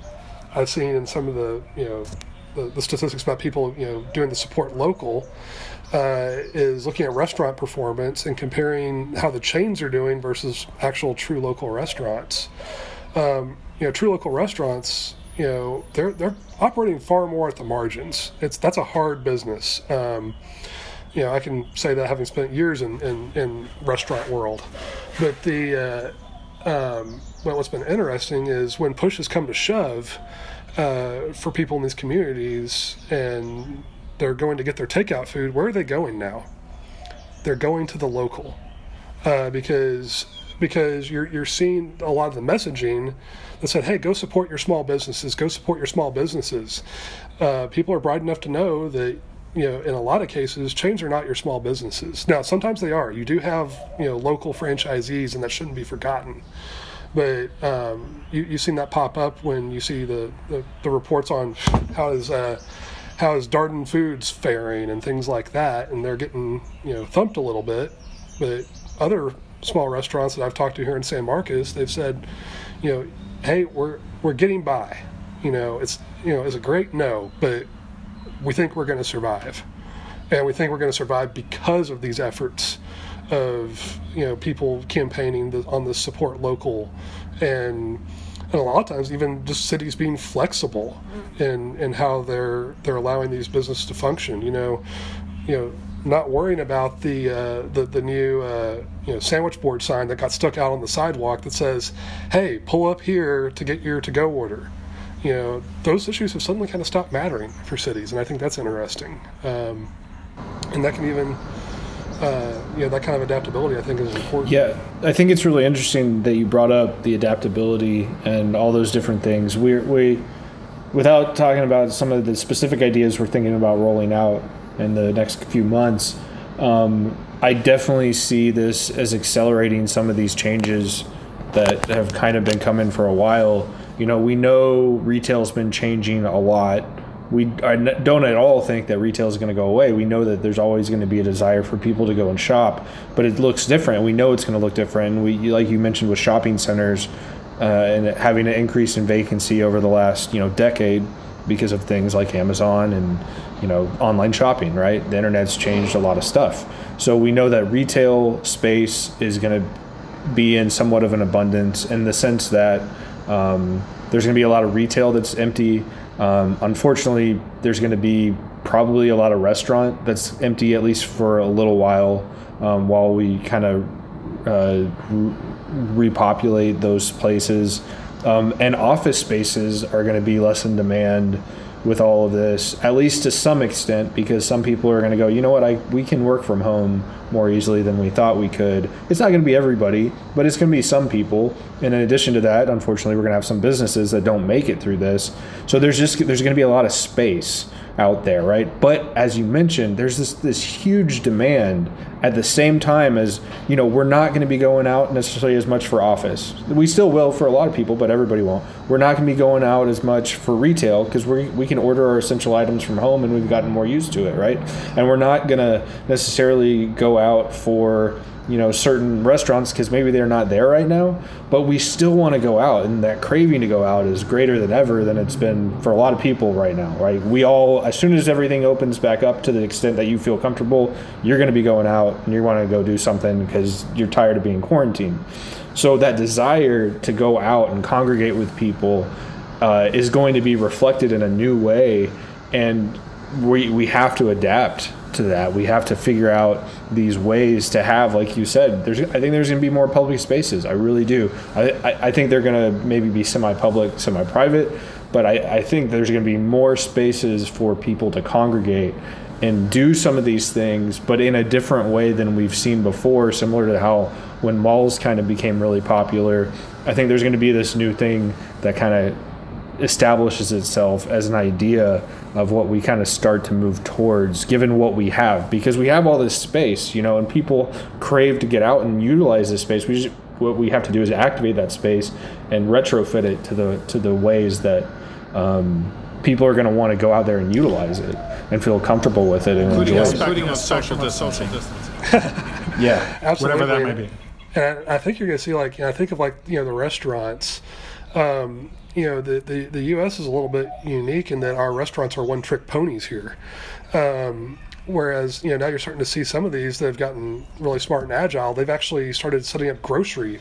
I've seen in some of the you know the, the statistics about people you know doing the support local uh, is looking at restaurant performance and comparing how the chains are doing versus actual true local restaurants. Um, you know, true local restaurants, you know, they're they're operating far more at the margins. It's that's a hard business. Um, you know, I can say that having spent years in, in, in restaurant world, but the uh, um, well, what's been interesting is when push has come to shove uh, for people in these communities and they're going to get their takeout food, where are they going now? They're going to the local uh, because because you're you're seeing a lot of the messaging that said, "Hey, go support your small businesses. Go support your small businesses." Uh, people are bright enough to know that you know in a lot of cases chains are not your small businesses. Now, sometimes they are. You do have you know local franchisees, and that shouldn't be forgotten. But um, you you've seen that pop up when you see the the, the reports on how is uh, how is Darden Foods faring and things like that, and they're getting you know thumped a little bit. But other small restaurants that I've talked to here in San Marcos, they've said, you know, hey, we're we're getting by. You know, it's you know, it's a great no, but we think we're going to survive, and we think we're going to survive because of these efforts of you know people campaigning on the support local and and a lot of times even just cities being flexible in in how they're they're allowing these businesses to function. You know, you know, not worrying about the uh, the the new uh, you know sandwich board sign that got stuck out on the sidewalk that says, "Hey, pull up here to get your to go order." You know, those issues have suddenly kind of stopped mattering for cities, and I think that's interesting. Um, and that can even uh, you know that kind of adaptability I think is important. Yeah, I think it's really interesting that you brought up the adaptability and all those different things. We we without talking about some of the specific ideas we're thinking about rolling out in the next few months. Um, I definitely see this as accelerating some of these changes that have kind of been coming for a while. You know, we know retail's been changing a lot we I don't at all think that retail is going to go away. We know that there's always going to be a desire for people to go and shop, but it looks different. We know it's going to look different. We, like you mentioned, with shopping centers uh, and having an increase in vacancy over the last you know decade because of things like Amazon and you know online shopping. Right, the internet's changed a lot of stuff. So we know that retail space is going to be in somewhat of an abundance in the sense that um, there's going to be a lot of retail that's empty um, unfortunately, there's going to be probably a lot of restaurant that's empty at least for a little while um, while we kind of uh, re- repopulate those places. Um, and office spaces are going to be less in demand with all of this, at least to some extent, because some people are going to go, you know what, I we can work from home more easily than we thought we could. It's not going to be everybody, but it's going to be some people. And in addition to that, unfortunately, we're going to have some businesses that don't make it through this. So there's just there's going to be a lot of space out there, right? But as you mentioned, there's this this huge demand at the same time as you know we're not going to be going out necessarily as much for office. We still will for a lot of people, but everybody won't. We're not going to be going out as much for retail because we we can order our essential items from home and we've gotten more used to it, right? And we're not going to necessarily go out for you know certain restaurants because maybe they're not there right now but we still want to go out and that craving to go out is greater than ever than it's been for a lot of people right now right? We all as soon as everything opens back up to the extent that you feel comfortable you're going to be going out and you want to go do something because you're tired of being quarantined. So that desire to go out and congregate with people uh, is going to be reflected in a new way and we, we have to adapt to that. We have to figure out these ways to have, like you said, there's. I think there's going to be more public spaces. I really do. I, I, I think they're going to maybe be semi-public, semi-private, but I, I think there's going to be more spaces for people to congregate and do some of these things, but in a different way than we've seen before. Similar to how when malls kind of became really popular, I think there's going to be this new thing that kind of establishes itself as an idea of what we kind of start to move towards given what we have because we have all this space you know and people crave to get out and utilize this space we just, what we have to do is activate that space and retrofit it to the to the ways that um, people are going to want to go out there and utilize it and feel comfortable with it and including, enjoy a, it. including a social distancing yeah Absolutely. whatever that may be And I, I think you're going to see like you know, I think of like you know the restaurants. Um, you know the, the the U.S. is a little bit unique in that our restaurants are one trick ponies here. Um, whereas you know now you're starting to see some of these that have gotten really smart and agile. They've actually started setting up grocery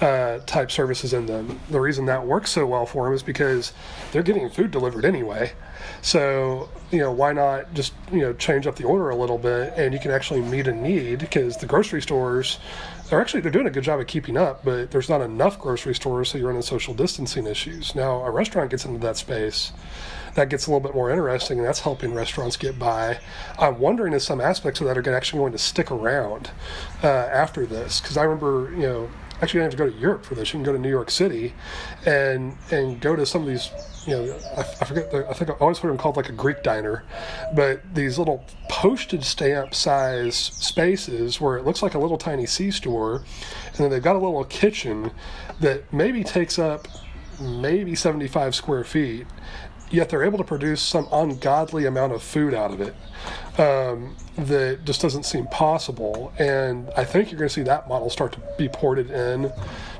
uh, type services in them. The reason that works so well for them is because they're getting food delivered anyway. So you know why not just you know change up the order a little bit, and you can actually meet a need because the grocery stores they're actually they're doing a good job of keeping up, but there's not enough grocery stores, so you're running social distancing issues. Now a restaurant gets into that space. That gets a little bit more interesting, and that's helping restaurants get by. I'm wondering if some aspects of that are actually going to stick around uh, after this, because I remember, you know, actually, you don't have to go to Europe for this. You can go to New York City, and and go to some of these. You know, I, I forget. The, I think I always heard them called like a Greek diner, but these little postage stamp size spaces where it looks like a little tiny C store, and then they've got a little kitchen that maybe takes up maybe 75 square feet, yet they're able to produce some ungodly amount of food out of it um, that just doesn't seem possible. And I think you're going to see that model start to be ported in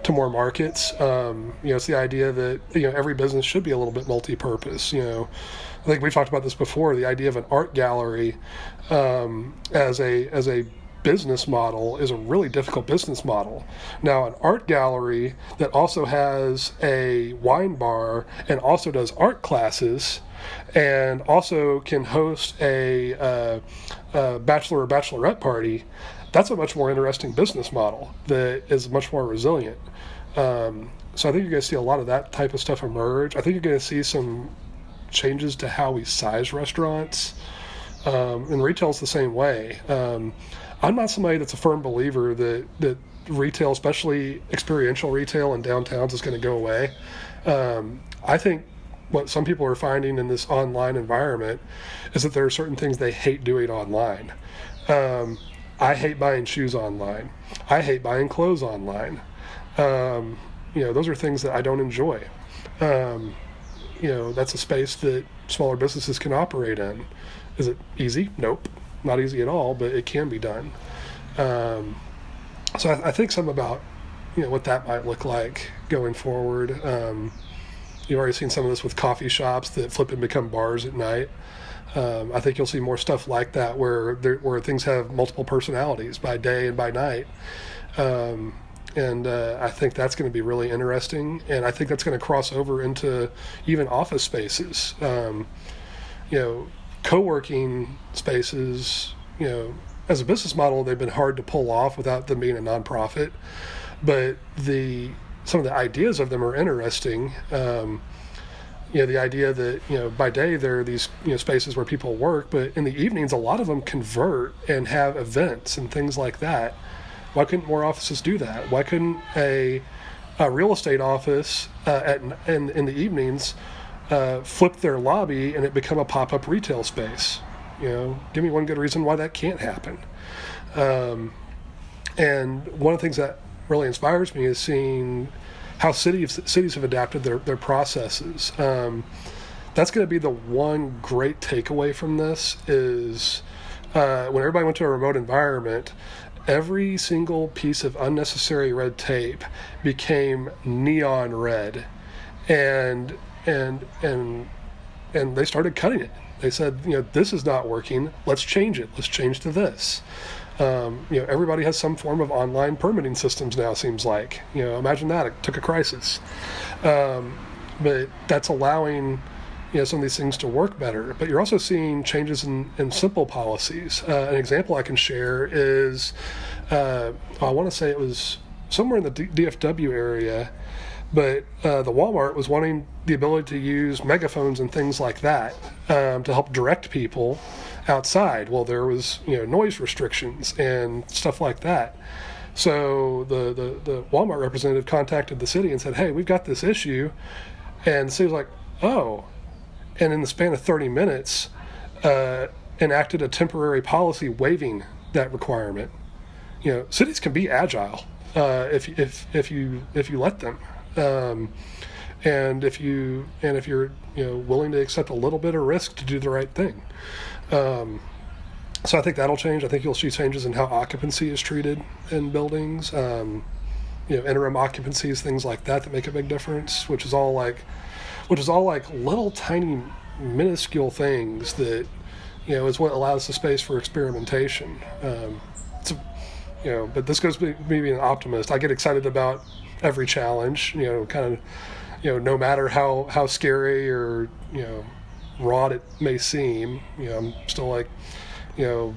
to more markets. Um, you know, it's the idea that you know every business should be a little bit multi-purpose. You know, I think we've talked about this before. The idea of an art gallery um, as a as a business model is a really difficult business model. Now, an art gallery that also has a wine bar and also does art classes and also can host a, uh, a bachelor or bachelorette party, that's a much more interesting business model that is much more resilient. Um, so I think you're going to see a lot of that type of stuff emerge. I think you're going to see some changes to how we size restaurants. Um, and retail's the same way. Um, I'm not somebody that's a firm believer that that retail, especially experiential retail in downtowns, is going to go away. Um, I think what some people are finding in this online environment is that there are certain things they hate doing online. Um, I hate buying shoes online. I hate buying clothes online. Um, you know, those are things that I don't enjoy. Um, you know, that's a space that smaller businesses can operate in. Is it easy? Nope, not easy at all, but it can be done. Um, so I, I think some about you know what that might look like going forward. Um, you've already seen some of this with coffee shops that flip and become bars at night. Um, I think you'll see more stuff like that where there, where things have multiple personalities by day and by night. Um, and uh, I think that's going to be really interesting. And I think that's going to cross over into even office spaces. Um, you know, co-working spaces. You know, as a business model, they've been hard to pull off without them being a nonprofit. But the some of the ideas of them are interesting. Um, you know, the idea that you know by day there are these you know spaces where people work, but in the evenings a lot of them convert and have events and things like that. Why couldn't more offices do that? Why couldn't a, a real estate office uh, at in, in the evenings uh, flip their lobby and it become a pop up retail space? You know, give me one good reason why that can't happen. Um, and one of the things that really inspires me is seeing how cities cities have adapted their their processes. Um, that's going to be the one great takeaway from this is uh, when everybody went to a remote environment, every single piece of unnecessary red tape became neon red, and and and and they started cutting it. They said, you know, this is not working. Let's change it. Let's change to this. Um, you know, everybody has some form of online permitting systems now. Seems like you know, imagine that it took a crisis, um, but that's allowing you know some of these things to work better. But you're also seeing changes in, in simple policies. Uh, an example I can share is uh, I want to say it was somewhere in the D- DFW area, but uh, the Walmart was wanting the ability to use megaphones and things like that um, to help direct people outside. Well, there was you know noise restrictions and stuff like that. So the, the, the Walmart representative contacted the city and said, "Hey, we've got this issue, And so he was like, oh. And in the span of 30 minutes, uh, enacted a temporary policy waiving that requirement. You know, cities can be agile uh, if if if you if you let them, um, and if you and if you're you know willing to accept a little bit of risk to do the right thing. Um, so I think that'll change. I think you'll see changes in how occupancy is treated in buildings. Um, you know, interim occupancies, things like that, that make a big difference. Which is all like, which is all like little tiny minuscule things that you know is what allows the space for experimentation. Um, you know, but this goes me being an optimist. I get excited about every challenge. You know, kind of, you know, no matter how how scary or you know, raw it may seem. You know, I'm still like, you know,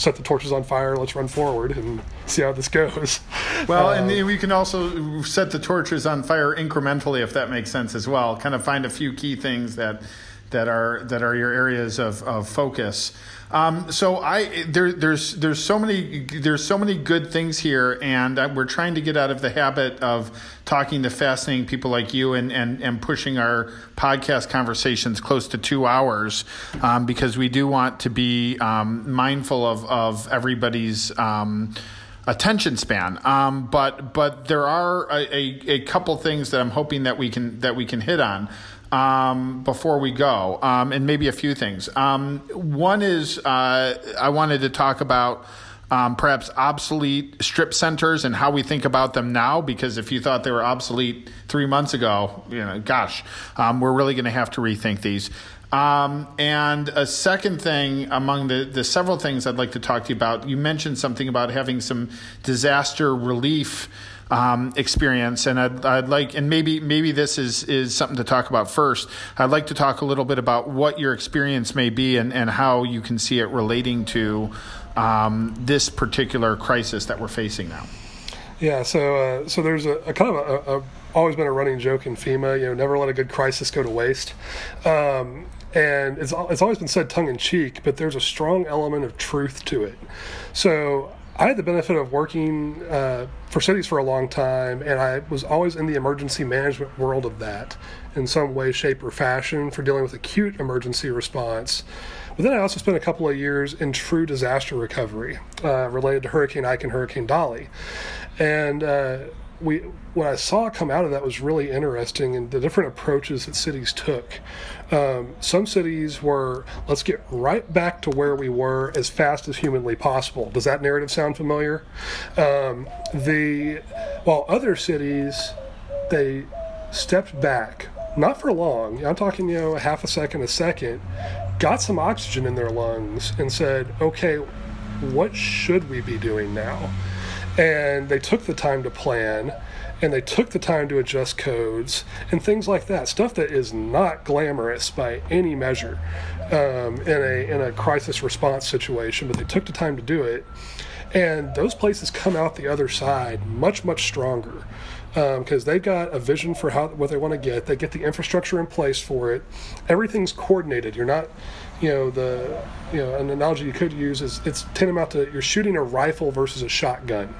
set the torches on fire. Let's run forward and see how this goes. Well, um, and we can also set the torches on fire incrementally, if that makes sense as well. Kind of find a few key things that that are that are your areas of, of focus. Um, so I there, there's there's so many there's so many good things here, and we're trying to get out of the habit of talking to fascinating people like you and and, and pushing our podcast conversations close to two hours um, because we do want to be um, mindful of of everybody's um, attention span. Um, but but there are a, a, a, couple things that I'm hoping that we can that we can hit on um, before we go, um, and maybe a few things. Um, one is uh, I wanted to talk about. Um, perhaps obsolete strip centers and how we think about them now. Because if you thought they were obsolete three months ago, you know, gosh, um, we're really going to have to rethink these. Um, and a second thing among the, the several things I'd like to talk to you about, you mentioned something about having some disaster relief um, experience, and I'd, I'd, like, and maybe maybe this is is something to talk about first. I'd like to talk a little bit about what your experience may be and, and how you can see it relating to um, this particular crisis that we're facing now. Yeah, so uh, so there's a, a kind of a, a, always been a running joke in FEMA. You know, never let a good crisis go to waste. Um, and it's it's always been said tongue in cheek, but there's a strong element of truth to it. So I had the benefit of working uh, for cities for a long time, and I was always in the emergency management world of that in some way, shape, or fashion for dealing with acute emergency response. But then I also spent a couple of years in true disaster recovery uh, related to Hurricane Ike and Hurricane Dolly. And uh, we what I saw come out of that was really interesting and the different approaches that cities took. Um, some cities were let's get right back to where we were as fast as humanly possible. Does that narrative sound familiar? Um, the while other cities they stepped back, not for long. I'm talking you know half a second, a second, got some oxygen in their lungs and said, okay, what should we be doing now? And they took the time to plan and they took the time to adjust codes and things like that. Stuff that is not glamorous by any measure um, in a in a crisis response situation but they took the time to do it. And those places come out the other side much much stronger because um, they've got a vision for how what they want to get. They get the infrastructure in place for it. Everything's coordinated. You're not you know the you know an analogy you could use is it's tantamount to you're shooting a rifle versus a shotgun.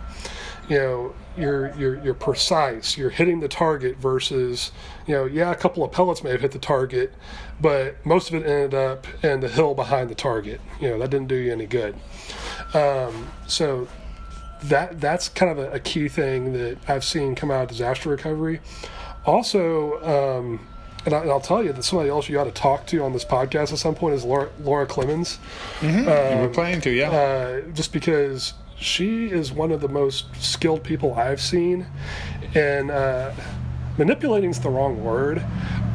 You know you're you're you're precise. You're hitting the target versus you know yeah a couple of pellets may have hit the target but most of it ended up in the hill behind the target. You know that didn't do you any good. Um, so that that's kind of a, a, key thing that I've seen come out of disaster recovery. Also um, and, I, will tell you that somebody else you ought to talk to on this podcast at some point is Laura, Laura Clemens. Mm-hmm. Um, We're planning to, yeah. Uh, just because she is one of the most skilled people I've seen, and uh, manipulating is the wrong word,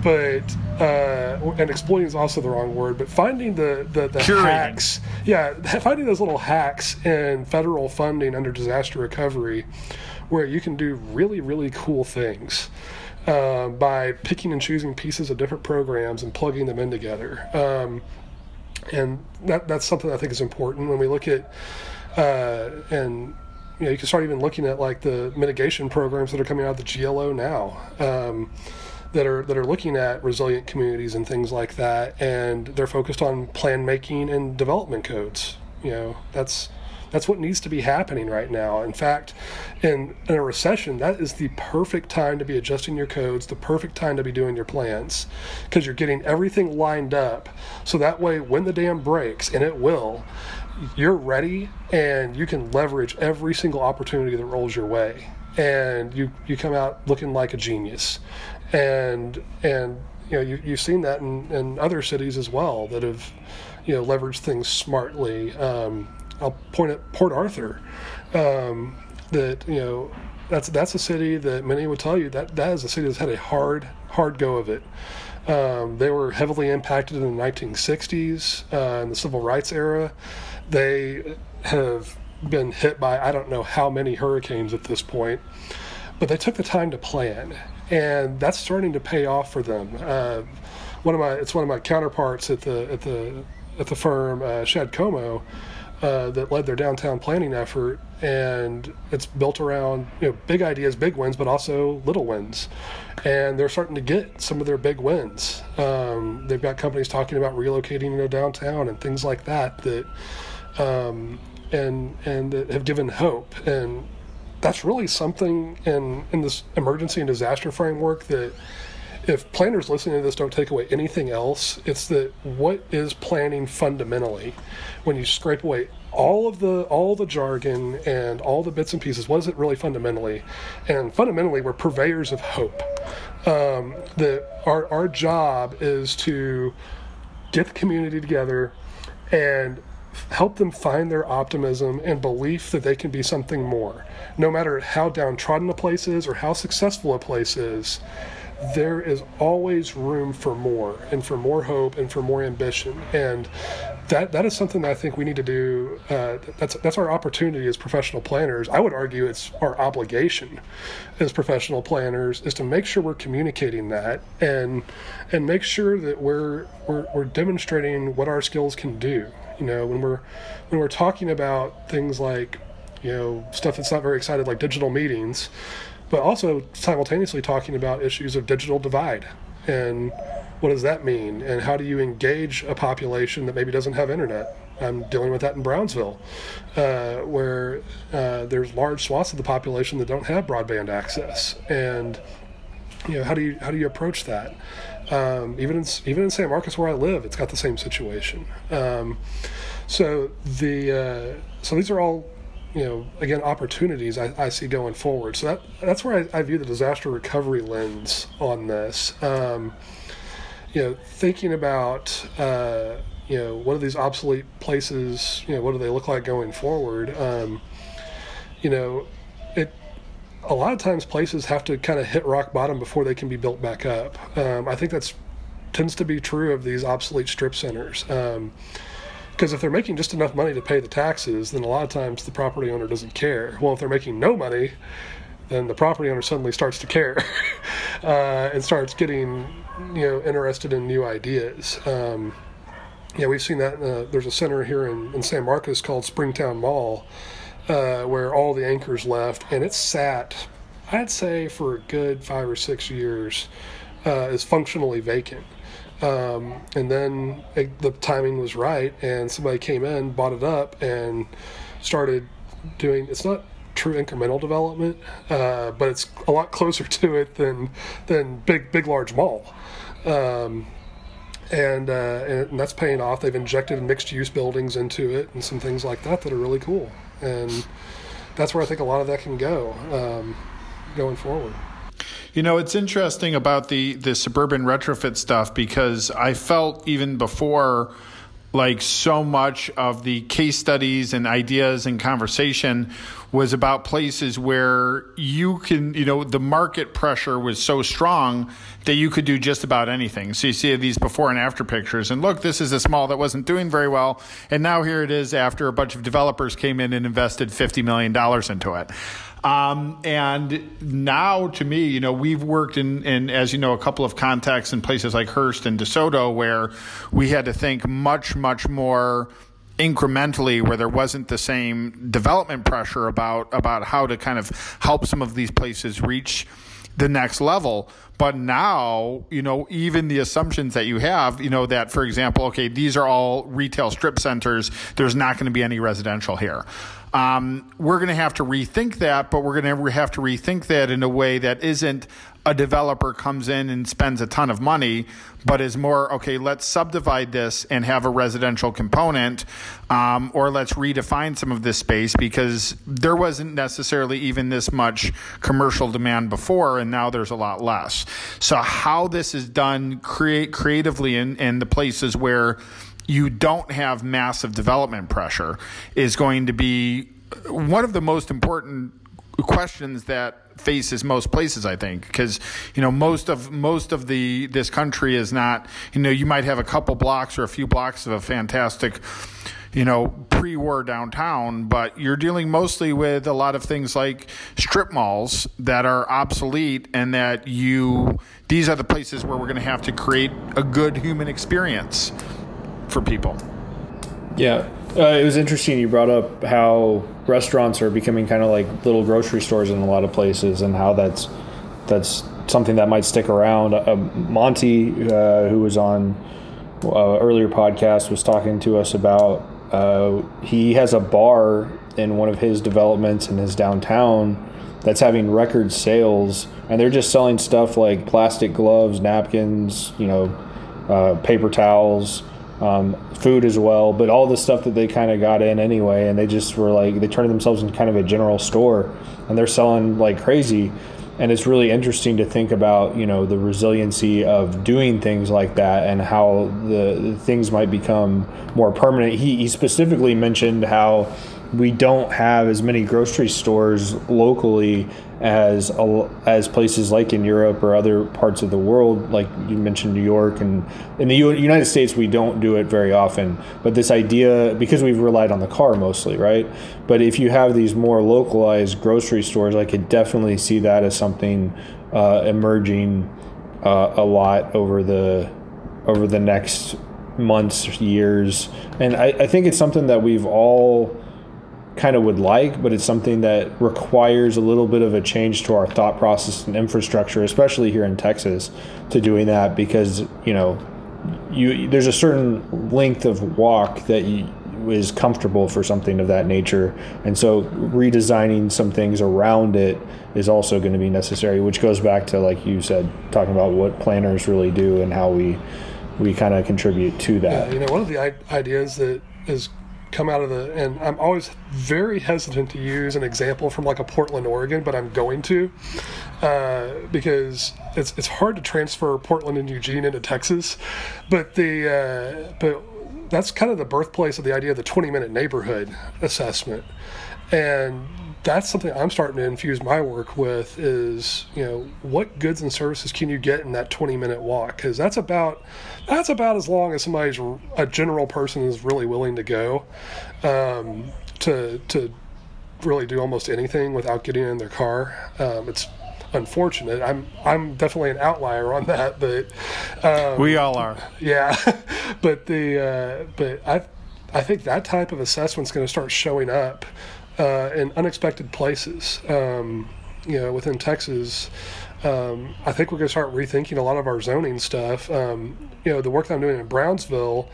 but uh, and exploiting is also the wrong word. But finding the the, the hacks, yeah, finding those little hacks in federal funding under disaster recovery, where you can do really really cool things. Uh, by picking and choosing pieces of different programs and plugging them in together. Um, and that, that's something I think is important when we look at, uh, and you know, you can start even looking at like the mitigation programs that are coming out of the GLO now. Um, that are that are looking at resilient communities and things like that, and they're focused on plan making and development codes. You know, that's That's what needs to be happening right now. In fact, in, in a recession, that is the perfect time to be adjusting your codes, the perfect time to be doing your plans, because you're getting everything lined up. So that way, when the dam breaks, and it will, you're ready and you can leverage every single opportunity that rolls your way and you you come out looking like a genius and and you know you, you've seen that in, in other cities as well that have you know leveraged things smartly um, I'll point at Port Arthur um, that you know that's that's a city that many would tell you that that is a city that's had a hard hard go of it um, they were heavily impacted in the 1960s uh, in the civil rights era they have been hit by I don't know how many hurricanes at this point, but they took the time to plan, and that's starting to pay off for them. Uh, one of my it's one of my counterparts at the at the at the firm uh, Shad Comeaux. Uh, that led their downtown planning effort, and it's built around you know big ideas, big wins, but also little wins. And they're starting to get some of their big wins. Um, they've got companies talking about relocating you know downtown and things like that. That um, and and that have given hope. And that's really something in in this emergency and disaster framework that if planners listening to this don't take away anything else, it's that what is planning fundamentally? When you scrape away all of the all the jargon and all the bits and pieces, what is it really fundamentally? And fundamentally, we're purveyors of hope. Um, that our our job is to get the community together and help them find their optimism and belief that they can be something more. No matter how downtrodden a place is or how successful a place is, there is always room for more and for more hope and for more ambition. And that that is something that I think we need to do. Uh, that's that's our opportunity as professional planners. I would argue it's our obligation as professional planners is to make sure we're communicating that and and make sure that we're we're, we're demonstrating what our skills can do. You know, when we're when we're talking about things like you know stuff that's not very excited like digital meetings, but also simultaneously talking about issues of digital divide and what does that mean and how do you engage a population that maybe doesn't have internet? I'm dealing with that in brownsville uh, where uh, there's large swaths of the population that don't have broadband access. And you know how do you how do you approach that? Um, even in even in San Marcos where I live, it's got the same situation. Um, so the uh, so these are all you know again opportunities I, I see going forward. So that that's where I, I view the disaster recovery lens on this. Um, you know, thinking about uh, you know what are these obsolete places? You know, what do they look like going forward? Um, you know, it a lot of times places have to kind of hit rock bottom before they can be built back up. Um, I think that's tends to be true of these obsolete strip centers. Because if they're making just enough money to pay the taxes, then a lot of times the property owner doesn't care. Well, if they're making no money, then the property owner suddenly starts to care uh, and starts getting you know interested in new ideas. Um, yeah, we've seen that. Uh, there's a center here in, in San Marcos called Springtown Mall uh, where all the anchors left, and it sat, I'd say, for a good five or six years, uh, is functionally vacant. Um, and then it, the timing was right, and somebody came in, bought it up, and started doing. It's not true incremental development, uh, but it's a lot closer to it than than big big large mall. Um, and, uh, and that's paying off. They've injected mixed use buildings into it and some things like that that are really cool and that's where I think a lot of that can go um, going forward. You know, it's interesting about the the suburban retrofit stuff because I felt even before like so much of the case studies and ideas and conversation was about places where you can, you know, the market pressure was so strong that you could do just about anything. So you see these before and after pictures, and look, this is a small that wasn't doing very well, and now here it is after a bunch of developers came in and invested $50 million into it. Um, and now, to me, you know, we've worked in, in, as you know, a couple of contexts in places like Hurst and DeSoto where we had to think much, much more incrementally where there wasn't the same development pressure about about how to kind of help some of these places reach the next level But now, you know, even the assumptions that you have, you know, that for example, okay, these are all retail strip centers. There's not going to be any residential here. Um, we're going to have to rethink that, but we're going to have to rethink that in a way that isn't a developer comes in and spends a ton of money, but is more okay. Let's subdivide this and have a residential component, um, or let's redefine some of this space because there wasn't necessarily even this much commercial demand before, and now there's a lot less. So how this is done create creatively in, in the places where you don't have massive development pressure is going to be one of the most important questions that faces most places i think because you know most of most of the this country is not you know you might have a couple blocks or a few blocks of a fantastic you know pre-war downtown but you're dealing mostly with a lot of things like strip malls that are obsolete and that you these are the places where we're going to have to create a good human experience for people. Yeah, uh, it was interesting. You brought up how restaurants are becoming kind of like little grocery stores in a lot of places, and how that's that's something that might stick around. Uh, Monty, uh, who was on uh, earlier podcast, was talking to us about. Uh, he has a bar in one of his developments in his downtown that's having record sales, and they're just selling stuff like plastic gloves, napkins, you know, uh, paper towels um, food as well, but all the stuff that they kind of got in anyway, and they just were like they turned themselves into kind of a general store, and they're selling like crazy, and it's really interesting to think about you know the resiliency of doing things like that and how the, the things might become more permanent. He, he specifically mentioned how we don't have as many grocery stores locally as as places like in Europe or other parts of the world, like you mentioned New York and in the United States, we don't do it very often. But this idea, because we've relied on the car mostly, right? But if you have these more localized grocery stores, I could definitely see that as something uh, emerging uh, a lot over the over the next months, years, and I, I think it's something that we've all kind of would like, but it's something that requires a little bit of a change to our thought process and infrastructure, especially here in Texas, to doing that because you know, you there's a certain length of walk that you, is comfortable for something of that nature, and so redesigning some things around it is also going to be necessary. Which goes back to like you said, talking about what planners really do and how we we kind of contribute to that. Yeah, you know, one of the ideas that is come out of the and I'm always very hesitant to use an example from like a Portland, Oregon, but I'm going to uh, because it's it's hard to transfer Portland and Eugene into Texas, but the uh, but that's kind of the birthplace of the idea of the 20 minute neighborhood assessment, and that's something I'm starting to infuse my work with is you know what goods and services can you get in that 20 minute walk? Because that's about that's about as long as somebody's a general person is really willing to go um, to to really do almost anything without getting in their car. Um, it's unfortunate. I'm I'm definitely an outlier on that, but um, we all are. Yeah, but the uh, but I I think that type of assessment is going to start showing up uh, in unexpected places. Um, you know, within Texas, um, I think we're going to start rethinking a lot of our zoning stuff. Um, you know, the work that I'm doing in Brownsville.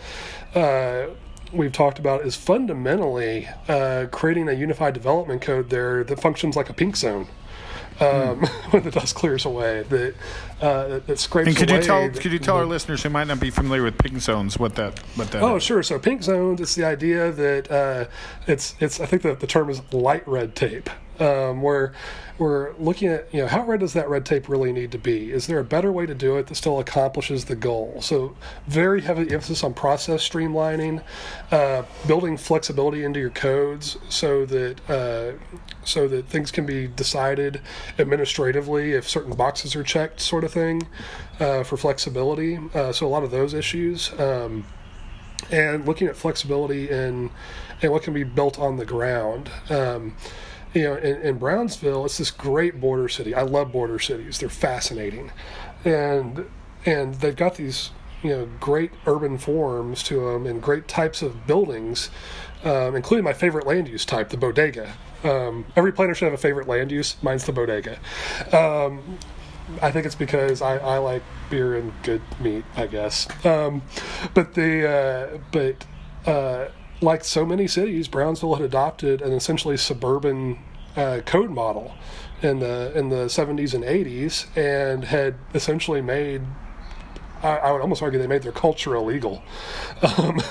Uh, we've talked about is fundamentally uh, creating a unified development code there that functions like a pink zone um, mm. when the dust clears away. That uh, that, that scrapes and could away. You tell, could you tell our listeners who might not be familiar with pink zones what that what that? Oh, is? sure. So pink zones, it's the idea that uh, it's it's. I think that the term is light red tape um, where we're looking at you know how red does that red tape really need to be? Is there a better way to do it that still accomplishes the goal? So very heavy emphasis on process streamlining, uh, building flexibility into your codes so that uh, so that things can be decided administratively if certain boxes are checked, sort of thing, uh, for flexibility. Uh, so a lot of those issues. Um, and looking at flexibility and and what can be built on the ground. Um, you know, in, in, Brownsville, it's this great border city. I love border cities; they're fascinating, and and they've got these you know great urban forms to them and great types of buildings, um, including my favorite land use type, the bodega. Um, every planner should have a favorite land use. Mine's the bodega. Um, I think it's because I, I like beer and good meat, I guess. Um, but the uh, but uh, like so many cities, Brownsville had adopted an essentially suburban uh, code model in the in the 70s and 80s, and had essentially made I, I would almost argue they made their culture illegal um,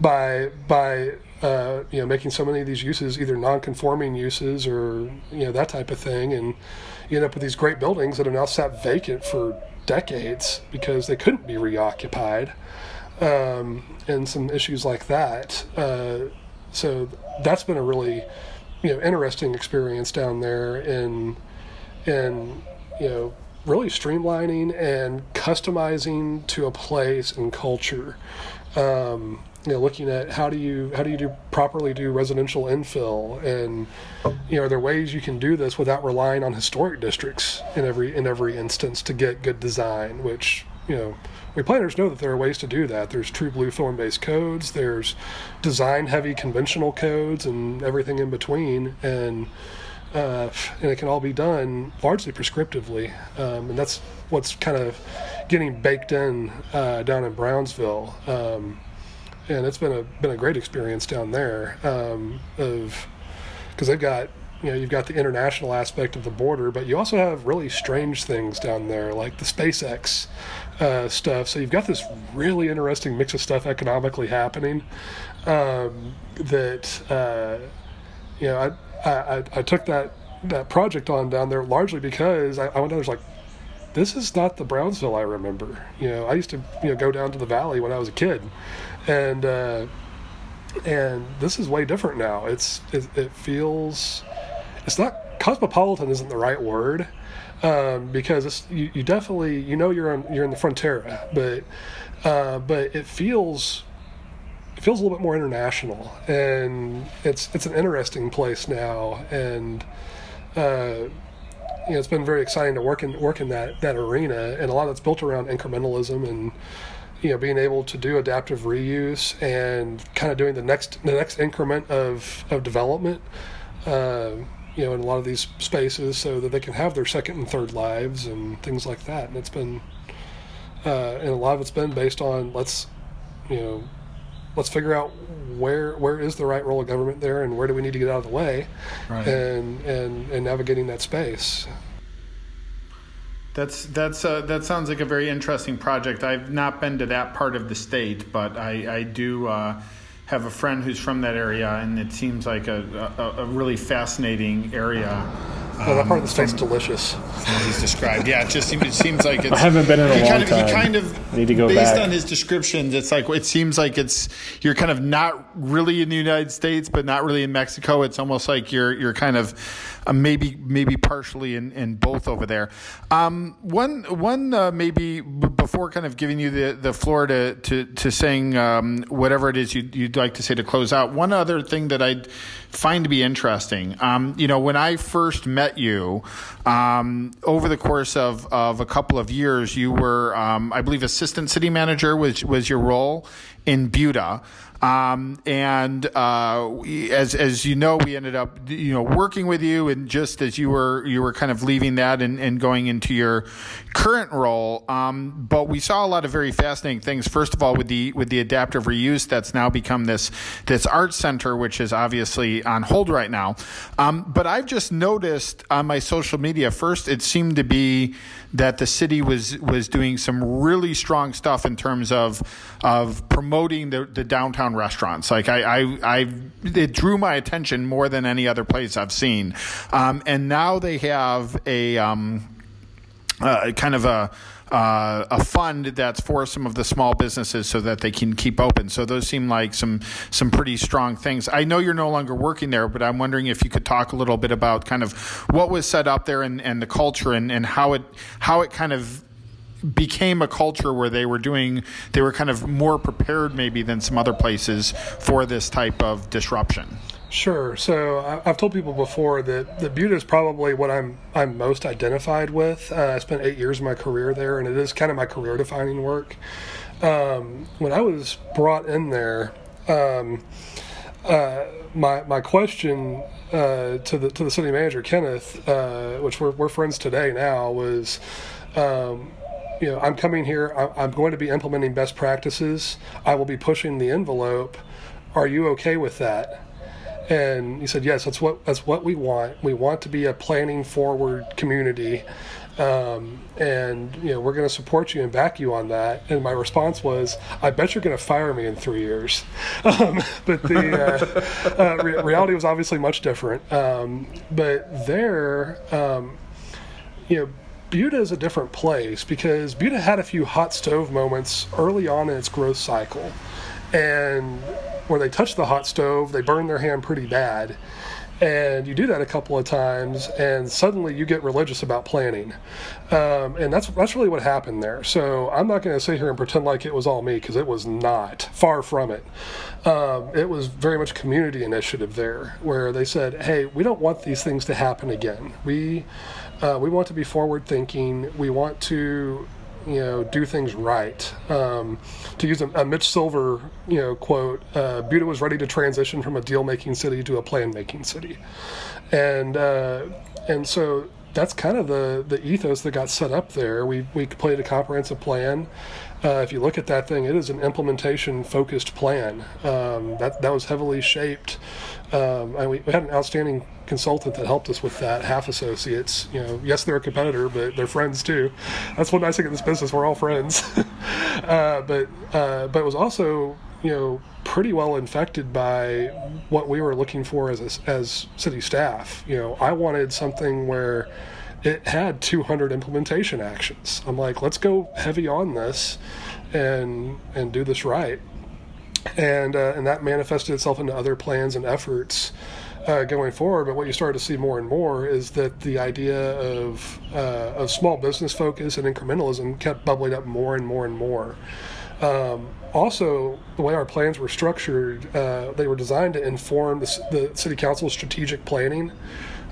by by uh, you know making so many of these uses either non-conforming uses or you know that type of thing, and you end up with these great buildings that have now sat vacant for decades because they couldn't be reoccupied, um, and some issues like that. Uh, so that's been a really you know interesting experience down there in in you know really streamlining and customizing to a place and culture. Um, you know, looking at how do you how do you do properly do residential infill, and you know, are there ways you can do this without relying on historic districts in every in every instance to get good design? Which you know, we planners know that there are ways to do that. There's true blue form based codes. There's design heavy conventional codes and everything in between, and uh, and it can all be done largely prescriptively, um, and that's what's kind of getting baked in uh, down in Brownsville. Um, and it's been a been a great experience down there um, of because they've got you know you've got the international aspect of the border, but you also have really strange things down there like the SpaceX uh, stuff. So you've got this really interesting mix of stuff economically happening um, that uh, you know I I, I, took that that project on down there largely because I, I went down there's like this is not the Brownsville I remember. You know, I used to you know go down to the valley when I was a kid, and uh, and this is way different now. It's it, it, feels it's not cosmopolitan isn't the right word um, because you, you definitely you know you're on you're in the Frontera, but uh, but it feels it feels a little bit more international, and it's it's an interesting place now, and uh, you know it's been very exciting to work in work in that that arena, and a lot of it's built around incrementalism and you know being able to do adaptive reuse and kind of doing the next the next increment of of development. Uh, you know, in a lot of these spaces, so that they can have their second and third lives and things like that. And it's been, uh, and a lot of it's been based on let's, you know, let's figure out where where is the right role of government there and where do we need to get out of the way right. and and and navigating that space that's that's uh, that sounds like a very interesting project i've not been to that part of the state but i i do uh, have a friend who's from that area and it seems like a, a, a really fascinating area Oh, that part of the state's delicious. He's described. Yeah, it just seems, it seems like it's. I haven't been in a long kind of, time. He kind of need to go based back. on his descriptions. It's like it seems like it's you're kind of not really in the United States, but not really in Mexico. It's almost like you're you're kind of uh, maybe maybe partially in, in both over there. Um, one one uh, maybe b- before kind of giving you the, the floor to to, to saying um, whatever it is you'd, you'd like to say to close out. One other thing that I'd find to be interesting. Um, you know, when I first met you, um, over the course of, of a couple of years, you were, um, I believe, assistant city manager was was your role in Buda. Um, and uh, we, as as you know, we ended up you know working with you, and just as you were you were kind of leaving that and, and going into your current role. Um, but we saw a lot of very fascinating things. First of all, with the with the adaptive reuse that's now become this this art center, which is obviously on hold right now. Um, but I've just noticed on my social media. First, it seemed to be that the city was was doing some really strong stuff in terms of of promoting the, the downtown restaurants. Like I, I, I, it drew my attention more than any other place I've seen. Um, and now they have a um, uh, kind of a uh, a fund that's for some of the small businesses so that they can keep open. So those seem like some some pretty strong things. I know you're no longer working there, but I'm wondering if you could talk a little bit about kind of what was set up there and, and the culture and, and how it how it kind of became a culture where they were doing they were kind of more prepared maybe than some other places for this type of disruption. Sure. So I've told people before that the Buda is probably what I'm I'm most identified with. Uh, I spent eight years of my career there, and it is kind of my career defining work. Um, when I was brought in there, um, uh, my my question uh, to the to the city manager Kenneth, uh, which we're we're friends today now, was Um, you know, I'm coming here. I'm going to be implementing best practices. I will be pushing the envelope. Are you okay with that? And he said, yes, that's what that's what we want. We want to be a planning forward community, um, and you know we're going to support you and back you on that. And my response was, I bet you're going to fire me in three years. Um, but the uh, uh, re- reality was obviously much different. Um, but there, um, you know. Buda is a different place because Buda had a few hot stove moments early on in its growth cycle. And where they touch the hot stove, they burn their hand pretty bad. And you do that a couple of times, and suddenly you get religious about planning. Um, and that's that's really what happened there. So I'm not going to sit here and pretend like it was all me because it was not. Far from it. Um, it was very much community initiative there, where they said, "Hey, we don't want these things to happen again. We uh, we want to be forward thinking. We want to, you know, do things right. Um, to use a, a, Mitch Silver, you know, quote, uh, Buda was ready to transition from a deal making city to a plan making city, and uh, and so that's kind of the the ethos that got set up there. We we played a comprehensive plan. Uh, if you look at that thing, it is an implementation focused plan. Um, that that was heavily shaped. Um, we, had an outstanding consultant that helped us with that. Halff Associates, you know, yes, they're a competitor, but they're friends too. That's one nice thing in this business. We're all friends. uh, but uh, but it was also you know pretty well infected by what we were looking for as a, as city staff. You know, I wanted something where it had 200 implementation actions. I'm like, let's go heavy on this and and do this right. And uh, and that manifested itself into other plans and efforts uh, going forward. But what you started to see more and more is that the idea of uh, of small business focus and incrementalism kept bubbling up more and more and more. Um, also, the way our plans were structured, uh, they were designed to inform the, the city council's strategic planning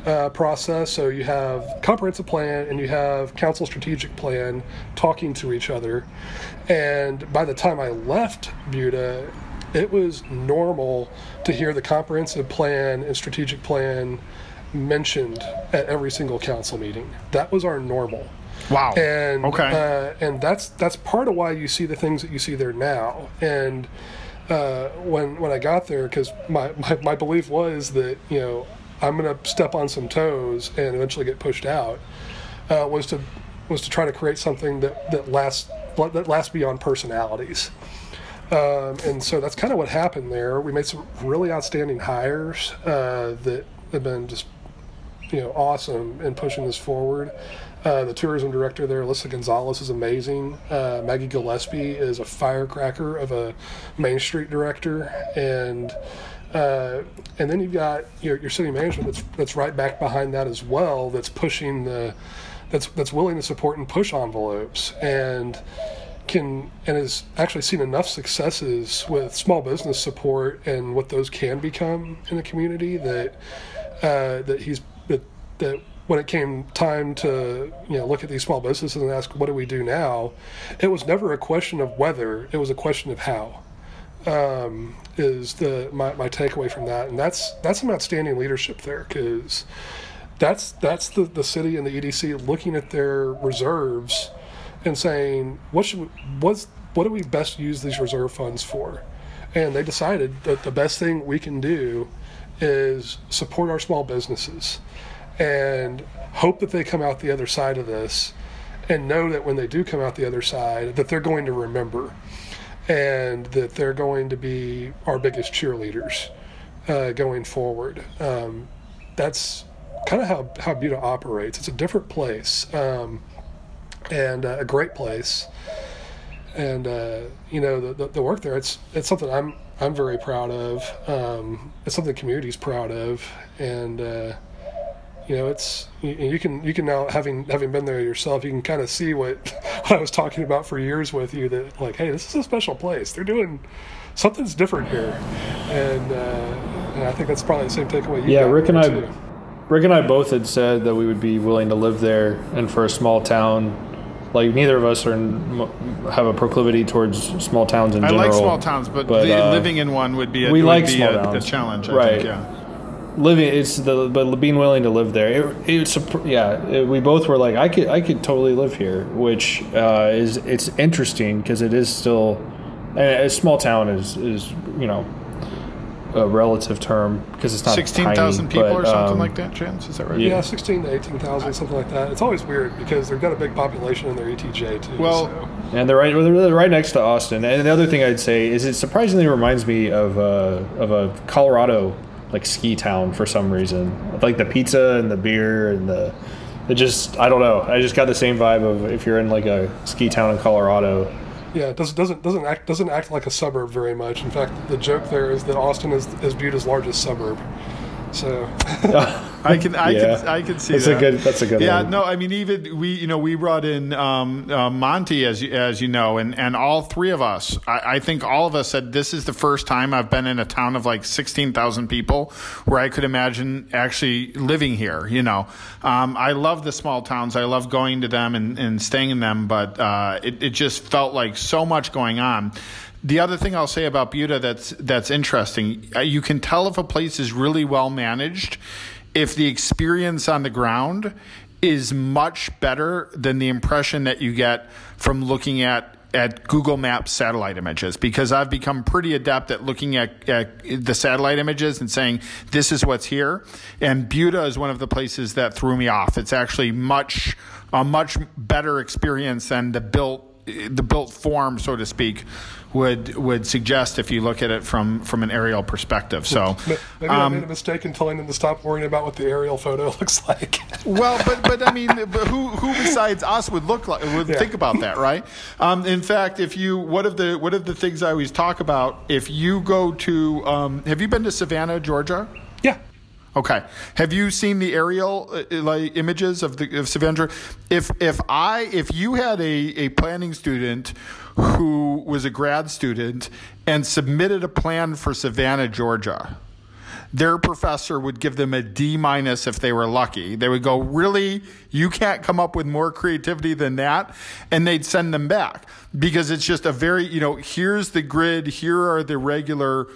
uh, process. So you have comprehensive plan and you have council strategic plan talking to each other. And by the time I left Buda, it was normal to hear the comprehensive plan and strategic plan mentioned at every single council meeting. That was our normal. Wow. And okay. Uh, and that's that's part of why you see the things that you see there now. And uh, when when I got there, because my, my my belief was that you know I'm going to step on some toes and eventually get pushed out, uh, was to was to try to create something that that lasts that lasts beyond personalities. Um, and so that's kind of what happened there. We made some really outstanding hires uh, that have been just you know awesome in pushing this forward. Uh, the tourism director there, Alyssa Gonzalez, is amazing. Uh, Maggie Gillespie is a firecracker of a Main Street director, and uh, and then you've got your, your city management that's that's right back behind that as well. That's pushing the that's that's willing to support and push envelopes and can and has actually seen enough successes with small business support and what those can become in the community that uh, that he's that, that when it came time to you know look at these small businesses and ask what do we do now, it was never a question of whether it was a question of how. Um, is the my, my takeaway from that, and that's that's some outstanding leadership there because that's that's the the city and the EDC looking at their reserves and saying what should we, what's what do we best use these reserve funds for, and they decided that the best thing we can do is support our small businesses and hope that they come out the other side of this and know that when they do come out the other side that they're going to remember and that they're going to be our biggest cheerleaders uh, going forward. Um, that's kind of how, how Buda operates. It's a different place um, and uh, a great place. And uh, you know the, the, the work there, it's it's something I'm I'm very proud of. Um, it's something the community's proud of, and uh, you know it's you, you, can you can now having having been there yourself you can kind of see what, what i was talking about for years with you that like hey this is a special place they're doing something's different here and, uh, and i think that's probably the same takeaway you yeah rick and i too. Rick and i both had said that we would be willing to live there and for a small town like neither of us are have a proclivity towards small towns in I general. like small towns, but, but the, uh, living in one would be a, we would like be small a, towns. a challenge. I right? Think, yeah. living it's the but being willing to live there it, it's a, yeah it, we both were like i could i could totally live here which uh, is it's interesting because it is still a small town is is you know a relative term because it's not sixteen thousand people but, or something um, like that. Chance is that right? Yeah, yeah sixteen to eighteen thousand, something like that. It's always weird because they've got a big population in their ETJ too. Well, so. and they're right, they're right next to Austin. And the other thing I'd say is it surprisingly reminds me of a of a Colorado like ski town for some reason. Like the pizza and the beer and the it just I don't know. I just got the same vibe of if you're in like a ski town in Colorado yeah, it does, doesn't doesn't act doesn't act like a suburb very much. In fact, the joke there is that Austin is is viewed as largest suburb. So I can I yeah. can I can see that's that. a good that's a good yeah one. no I mean even we you know we brought in um, uh, Monty as as you know and and all three of us I, I, think all of us said this is the first time I've been in a town of like sixteen thousand people where I could imagine actually living here you know um, I love the small towns I love going to them and, and staying in them but uh, it, it just felt like so much going on the other thing I'll say about Buda that's that's interesting, uh, you can tell if a place is really well managed if the experience on the ground is much better than the impression that you get from looking at at Google Maps satellite images because I've become pretty adept at looking at, at, the satellite images and saying this is what's here. And Buda is one of the places that threw me off. It's actually much a much better experience than the built the built form, so to speak, would would suggest if you look at it from from an aerial perspective. So maybe um, I made a mistake in telling them to stop worrying about what the aerial photo looks like. well, but but I mean, but who who besides us would look like would yeah. think about that, right? Um, in fact, if you one of the one of the things I always talk about, if you go to, um, have you been to Savannah, Georgia? Yeah. Okay. Have you seen the aerial uh, like images of the of Savannah? If if I if you had a, a planning student who was a grad student and submitted a plan for Savannah, Georgia, their professor would give them a D minus if they were lucky. They would go, Really? You can't come up with more creativity than that? And they'd send them back because it's just a very, you know, here's the grid, here are the regular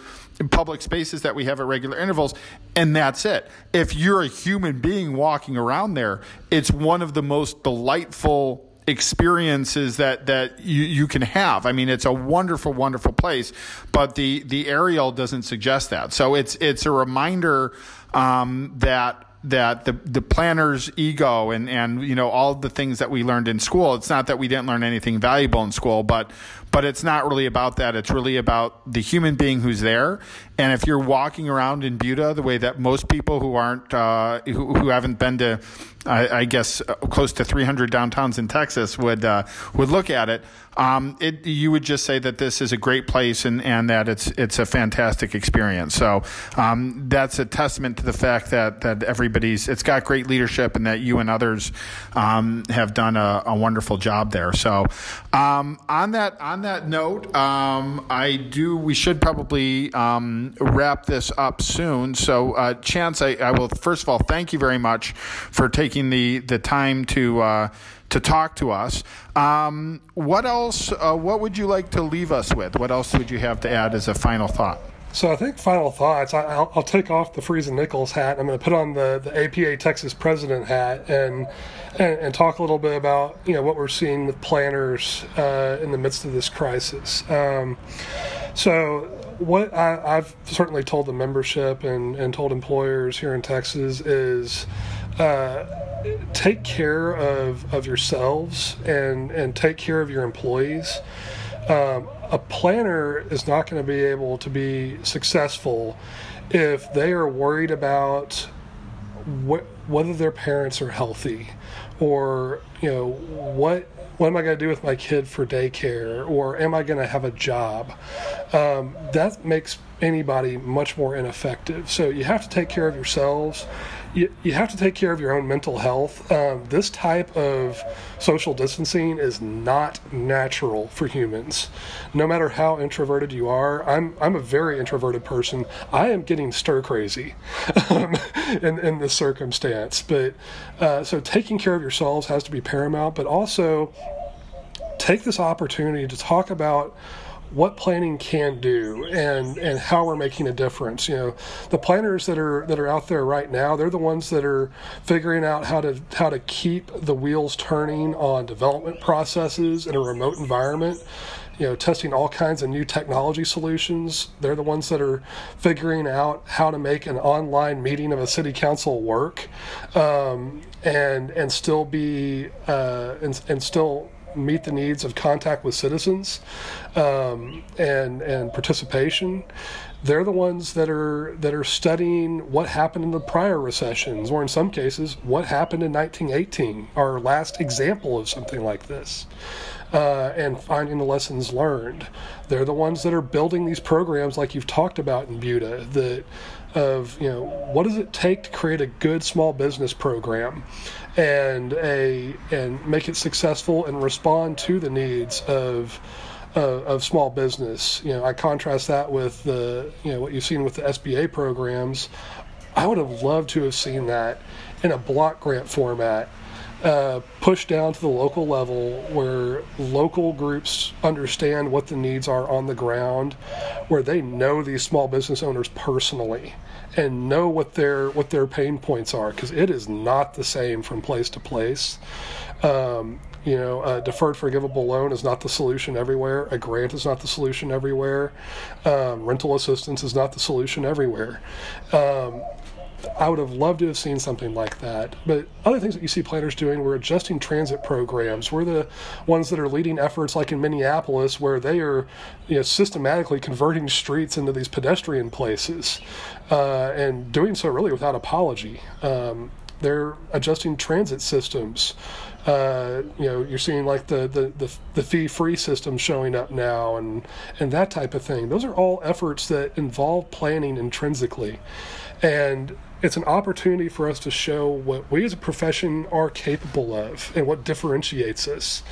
public spaces that we have at regular intervals, and that's it. If you're a human being walking around there, it's one of the most delightful experiences that that you, you can have. I mean, it's a wonderful, wonderful place, but the the aerial doesn't suggest that. So it's it's a reminder um, that that the the planner's ego and and you know all the things that we learned in school. It's not that we didn't learn anything valuable in school, but but it's not really about that. It's really about the human being who's there. And if you're walking around in Buda the way that most people who aren't uh, who, who haven't been to I, I, guess uh, close to 300 downtowns in Texas would uh, would look at it, um, it, you would just say that this is a great place and, and that it's it's a fantastic experience. So um, that's a testament to the fact that that everybody's it's got great leadership and that you and others um, have done a, a, wonderful job there. So um, on that on that note, um, I do we should probably um, wrap this up soon. So uh, Chance, I, I, will first of all thank you very much for taking the the time to. Uh, to talk to us. Um, what else? Uh, what would you like to leave us with? What else would you have to add as a final thought? So I think final thoughts. I, will I'll take off the Freese and Nichols hat. I'm going to put on the, the APA Texas President hat and, and, and talk a little bit about you know what we're seeing with planners uh, in the midst of this crisis. Um, so what I, have certainly told the membership and, and told employers here in Texas is uh, take care of, of yourselves and, and take care of your employees. Um, a planner is not going to be able to be successful if they are worried about wh- whether their parents are healthy or you know what what am I going to do with my kid for daycare or am I going to have a job? Um, that makes anybody much more ineffective. So you have to take care of yourselves you, you have to take care of your own mental health. Um, this type of social distancing is not natural for humans. No matter how introverted you are, I'm I'm a very introverted person. I am getting stir crazy um, in in this circumstance. But uh, so taking care of yourselves has to be paramount. But also take this opportunity to talk about what planning can do and and how we're making a difference. You know, the planners that are that are out there right now, they're the ones that are figuring out how to how to keep the wheels turning on development processes in a remote environment. You know, testing all kinds of new technology solutions. They're the ones that are figuring out how to make an online meeting of a city council work, um, and and still be uh, and, and still meet the needs of contact with citizens um, and and participation. They're the ones that are that are studying what happened in the prior recessions, or in some cases, what happened in 1918, our last example of something like this. Uh, and finding the lessons learned. They're the ones that are building these programs, like you've talked about in Buda, that of you know what does it take to create a good small business program and a and make it successful and respond to the needs of uh, of small business. You know, I contrast that with the you know what you've seen with the SBA programs. I would have loved to have seen that in a block grant format, uh, pushed down to the local level where local groups understand what the needs are on the ground, where they know these small business owners personally and know what their what their pain points are because it is not the same from place to place. Um, you know, a deferred forgivable loan is not the solution everywhere. A grant is not the solution everywhere. Um, rental assistance is not the solution everywhere. Um, I would have loved to have seen something like that. But other things that you see planners doing, we're adjusting transit programs. We're the ones that are leading efforts, like in Minneapolis, where they are you know, systematically converting streets into these pedestrian places, uh, and doing so really without apology. Um, they're adjusting transit systems. Uh, you know, you're seeing like the the the, the fee free system showing up now, and and that type of thing. Those are all efforts that involve planning intrinsically, and it's an opportunity for us to show what we as a profession are capable of and what differentiates us.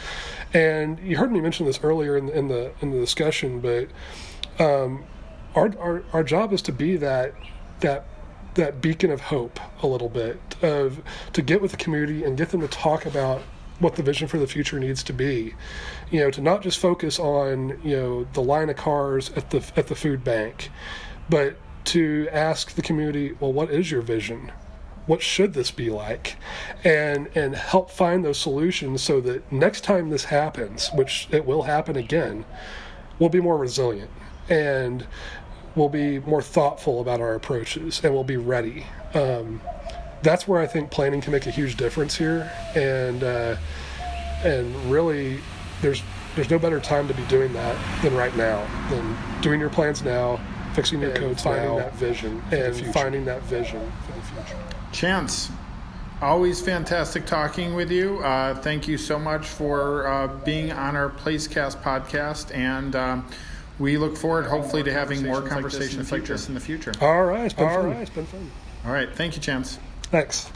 And you heard me mention this earlier in, in the in the discussion, but um, our, our our job is to be that that that beacon of hope a little bit of to get with the community and get them to talk about what the vision for the future needs to be you know to not just focus on you know the line of cars at the at the food bank but to ask the community, well, what is your vision? What should this be like? And and help find those solutions so that next time this happens, which it will happen again, we'll be more resilient and we'll be more thoughtful about our approaches and we'll be ready. Um, that's where I think planning can make a huge difference here, and uh, and really, there's there's no better time to be doing that than right now, than doing your plans now, fixing your codes finding now, that vision, and finding that vision for the future. Chance, always fantastic talking with you. Uh, thank you so much for uh, being on our Placecast podcast, and um, we look forward, hopefully, to having more conversations like this in the future. All right, it's been All fun. Right, it's been fun. All right, thank you, Chance. Thanks.